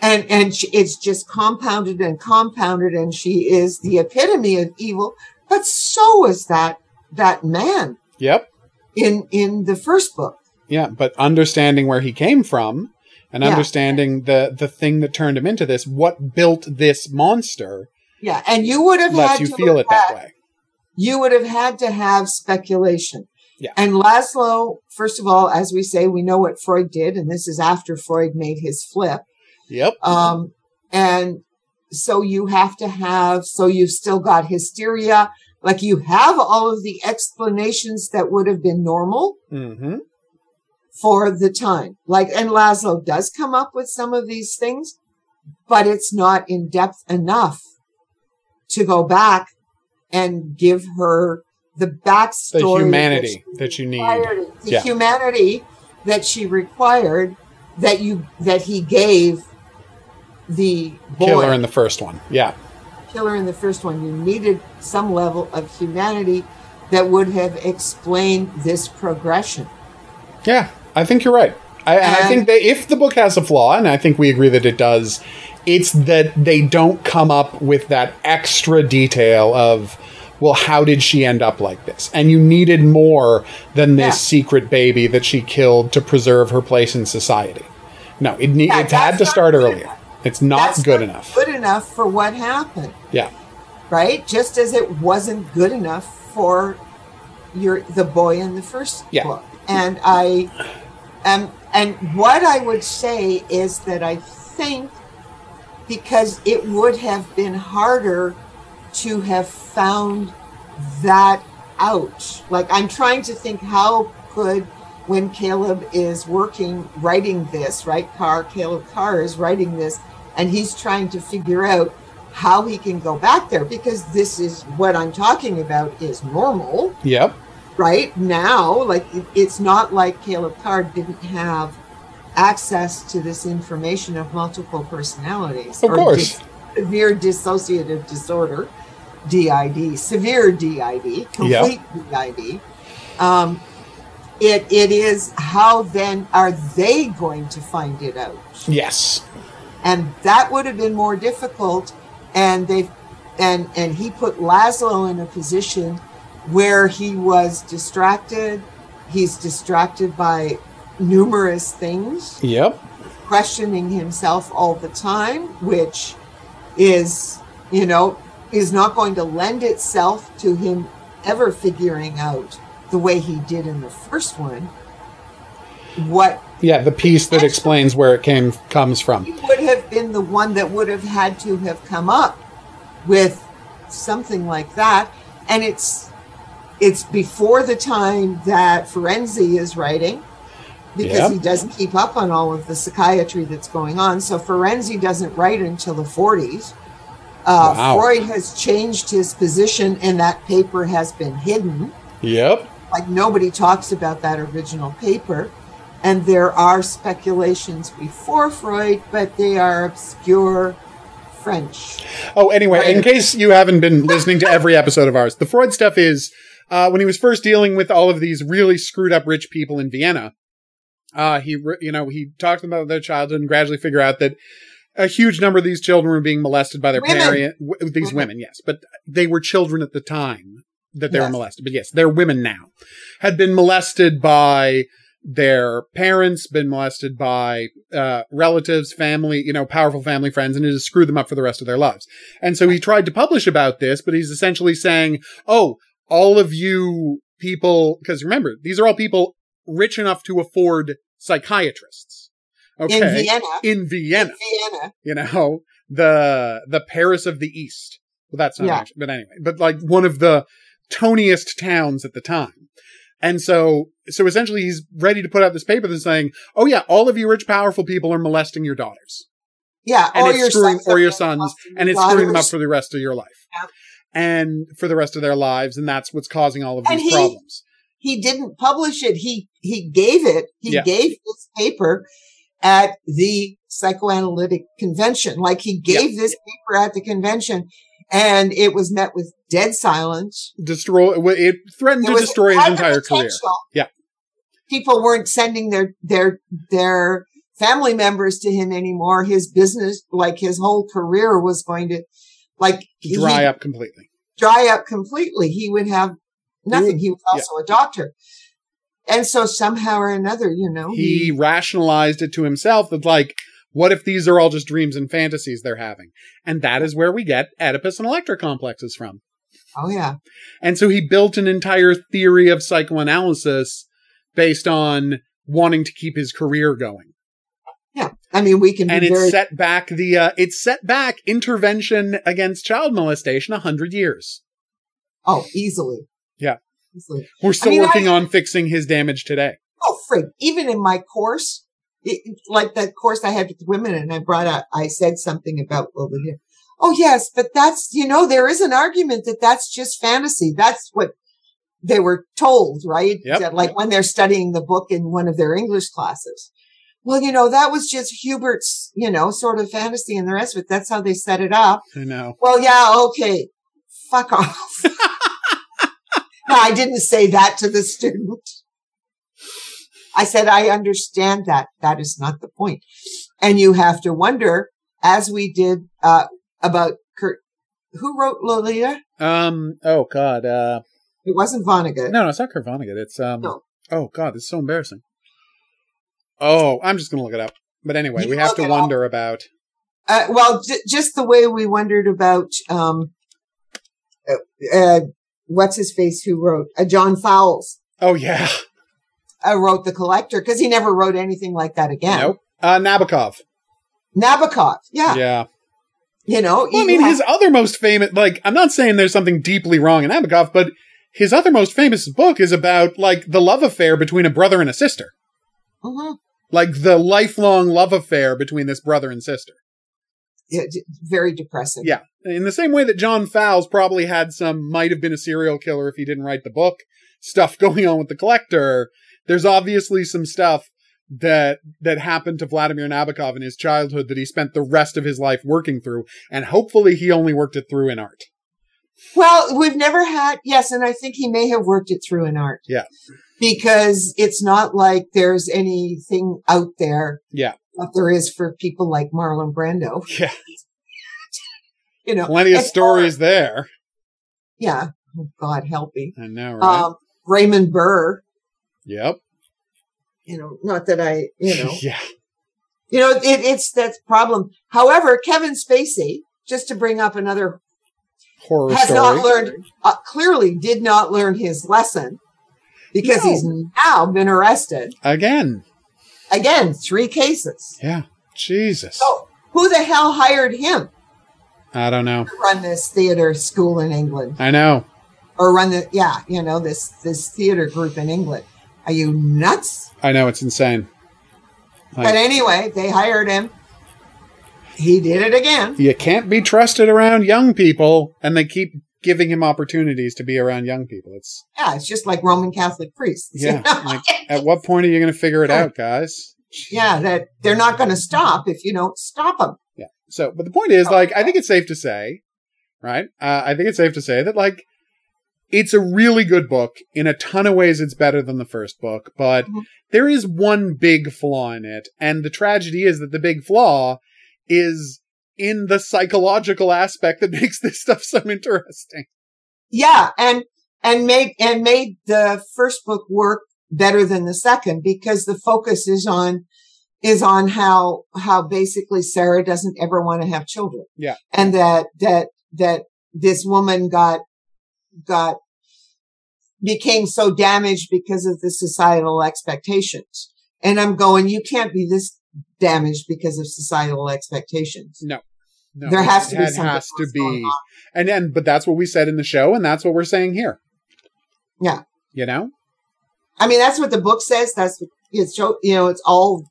and and she, it's just compounded and compounded and she is the epitome of evil but so is that that man Yep. in in the first book Yeah, but understanding where he came from and Yeah. understanding the the thing that turned him into this, what built this monster, yeah and you would have lets had you feel it that way. You would have had to have speculation Yeah. and laszlo first of all as we say we know what freud did and this is after freud made his flip Yep. um and so you have to have so you've still got hysteria like you have all of the explanations that would have been normal Mm-hmm. for the time. Like, and Laszlo does come up with some of these things, but it's not in depth enough to go back and give her the backstory. The humanity she that you need. The Yeah. humanity that she required that you, that he gave the boy, Killer in the first one. Yeah. killer in the first one. You needed some level of humanity that would have explained this progression. Yeah, I think you're right. I, and I think that if the book has a flaw, and I think we agree that it does, it's that they don't come up with that extra detail of, well, how did she end up like this? And you needed more than this Yeah. secret baby that she killed to preserve her place in society. No, it, ne- Yeah, it had to start earlier. enough. It's not That's good not enough. Good enough for what happened, Yeah. right? Just as it wasn't good enough for your the boy in the first Yeah. book. And I um and what I would say is that I think because it would have been harder to have found that out. Like I'm trying to think how could when Caleb is working writing this, right? Carr, Caleb Carr is writing this and he's trying to figure out how he can go back there because this is what I'm talking about is normal Yep. right now like it- it's not like caleb Carr didn't have access to this information of multiple personalities Of or course. dis- severe dissociative disorder did severe did complete did um, it, it is how then are they going to find it out? Yes. and that would have been more difficult and they've and and he put Laszlo in a position where he was distracted. He's distracted by numerous things. Yep. questioning himself all the time which is you know is not going to lend itself to him ever figuring out the way he did in the first one what Yeah, the piece that explains where it came comes from. he would have been the one that would have had to have come up with something like that and it's it's before the time that Ferenczi is writing because Yeah. he doesn't keep up on all of the psychiatry that's going on so Ferenczi doesn't write until the 40s uh, Wow. Freud has changed his position and that paper has been hidden Yep. like nobody talks about that original paper and there are speculations before freud but they are obscure french Oh, anyway, in case you haven't been listening to every episode of ours, the Freud stuff is uh, when he was first dealing with all of these really screwed up rich people in Vienna. Uh, he, you know, he talked to them about their childhood and gradually figure out that a huge number of these children were being molested by their parents. W- these Women. women, yes, but they were children at the time that they were molested. But yes, they're women now. Had been molested by their parents, been molested by uh, relatives, family, you know, powerful family friends, and it has screwed them up for the rest of their lives. And so he tried to publish about this, but he's essentially saying, oh, all of you people, because remember, these are all people rich enough to afford psychiatrists. Okay. in vienna In Vienna, vienna you know, the, the Paris of the East. Well, that's not Yeah. actually, but anyway, but like one of the toniest towns at the time. And so, so essentially he's ready to put out this paper that's saying, oh yeah, all of you rich, powerful people are molesting your daughters yeah and or it's your screwing sons or your sons and it's screwing them up for the rest of your life Yeah. and for the rest of their lives and that's what's causing all of And these he- problems he didn't publish it he he gave it he Yeah. gave this paper at the psychoanalytic convention like he gave this paper at the convention and it was met with dead silence destroy it threatened There to destroy his entire career. Yeah. People weren't sending their their their family members to him anymore. His business, like his whole career was going to like dry up completely dry up completely. He would have nothing. He was yeah. also a doctor. And so somehow or another, you know, he rationalized it to himself that like what if these are all just dreams and fantasies they're having and that is where we get oedipus and electra complexes from oh yeah, and so he built an entire theory of psychoanalysis based on wanting to keep his career going yeah. I mean, we can be and it very, set back the uh, it set back intervention against child molestation a hundred years. oh, easily. Yeah. Easily. We're still mean, working I- on fixing his damage today. Oh, frig. Even in my course, it, like that course I had with women and I brought out, I said something about, we hear, oh yes, but that's, you know, there is an argument that that's just fantasy. That's what they were told, right? Yep. That, like when they're studying the book in one of their English classes. well, you know, that was just Humbert's, you know, sort of fantasy and the rest of it. That's how they set it up. I know. Well, yeah, okay. Fuck off. I didn't say that to the student. I said, I understand that. That is not the point. And you have to wonder, as we did, uh, about Kurt, who wrote Lolita? Um. Oh God. Uh. It wasn't Vonnegut. No, no, it's not Kurt Vonnegut. It's um. No. Oh God, it's so embarrassing. Oh, I'm just gonna look it up. But anyway, You we have to wonder about. Uh, well, j- just the way we wondered about, um, uh, uh, what's his face who wrote, uh, John Fowles, Oh yeah. uh, wrote The Collector because he never wrote anything like that again. Nope. Uh, Nabokov. Nabokov. Yeah. Yeah. You know, Well, I mean, have- his other most famous, like, I'm not saying there's something deeply wrong in Nabokov, but his other most famous book is about, like, the love affair between a brother and a sister. Mhm. Like, the lifelong love affair between this brother and sister. Very depressing. Yeah. In the same way that John Fowles probably had some, might have been a serial killer if he didn't write the book, stuff going on with the collector, there's obviously some stuff that that happened to Vladimir Nabokov in his childhood that he spent the rest of his life working through, and hopefully he only worked it through in art. Well, we've never had, yes, and I think he may have worked it through in art. Yeah. Because it's not like there's anything out there. Yeah. That there is for people like Marlon Brando. Yeah. You know, Plenty of stories there. Yeah. Oh, God help me. I know, right? Um, Raymond Burr, yep. you know, not that I, you know, Yeah. you know, it, it's that problem. However, Kevin Spacey, just to bring up another, Horror has story. not learned, uh, clearly did not learn his lesson because No. he's now been arrested. Again. Again, three cases. Yeah. Jesus. So who the hell hired him I don't know. run this theater school in England I know. or run the, yeah, you know, this, this theater group in England? Are you nuts? I know. It's insane. Like, But anyway, they hired him. He did it again. you can't be trusted around young people, and they keep giving him opportunities to be around young people. It's Yeah, it's just like Roman Catholic priests. you yeah. know? like, at what point are you going to figure it out, guys? yeah, that they're not going to stop if you don't stop them. Yeah. So, but the point is, like, I think it's safe to say, right? Uh, I think it's safe to say that, like, it's a really good book. In a ton of ways, it's better than the first book, but Mhm. there is one big flaw in it. And the tragedy is that the big flaw is in the psychological aspect that makes this stuff so interesting. Yeah, and and made and made the first book work better than the second because the focus is on is on how how basically Sara doesn't ever want to have children. Yeah. And that that that this woman got got became so damaged because of the societal expectations. And I'm going, you can't be this damaged because of societal expectations. No. No, there has to be something has to be, and then, but that's what we said in the show, and that's what we're saying here. Yeah. You know, I mean, that's what the book says. That's what it's, show- you know, it's all,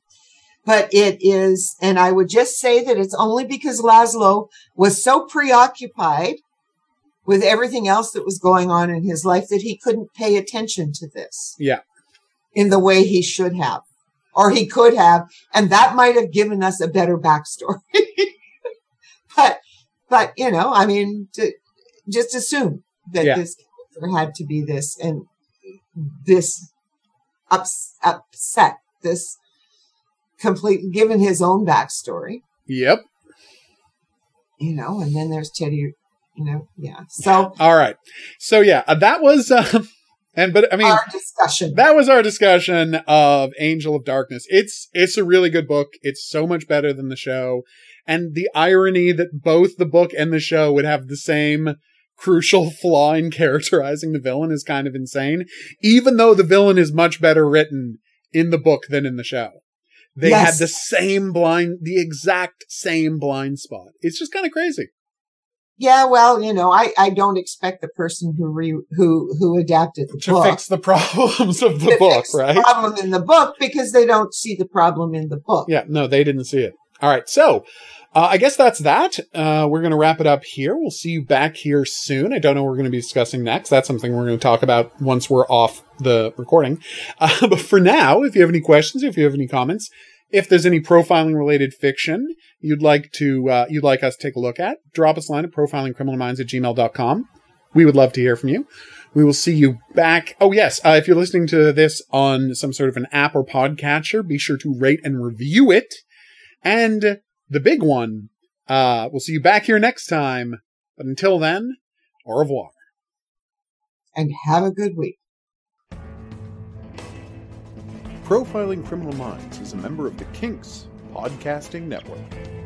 but it is, and I would just say that it's only because Laszlo was so preoccupied with everything else that was going on in his life that he couldn't pay attention to this. Yeah. In the way he should have, or he could have, and that might have given us a better backstory. but, but, you know, I mean, to, just assume that Yeah. this character had to be this and this ups, upset, this complete, given his own backstory, yep. you know, and then there's Teddy, you know, yeah. So All right. So yeah, uh, that was, um, and but I mean, our discussion. that was our discussion of Angel of Darkness. It's it's a really good book. It's so much better than the show, and the irony that both the book and the show would have the same crucial flaw in characterizing the villain is kind of insane. Even though the villain is much better written in the book than in the show. They Yes. had the same blind, the exact same blind spot. It's just kind of crazy. Yeah, well, you know, I, I don't expect the person who re, who who adapted the To book fix the problems of the book, fix the right? problem in the book because they don't see the problem in the book. Yeah, no, they didn't see it. All right, so uh, I guess that's that. Uh, we're going to wrap it up here. We'll see you back here soon. I don't know what we're going to be discussing next. That's something we're going to talk about once we're off the recording. Uh, but for now, if you have any questions, if you have any comments, If there's any profiling related fiction you'd like to uh, you'd like us to take a look at, drop us a line at profilingcriminalminds at gmail.com. We would love to hear from you. We will see you back. Oh, yes. Uh, if you're listening to this on some sort of an app or podcatcher, be sure to rate and review it. And the big one, uh, we'll see you back here next time. But until then, au revoir. And have a good week. Profiling Criminal Minds is a member of the Kinks Podcasting Network.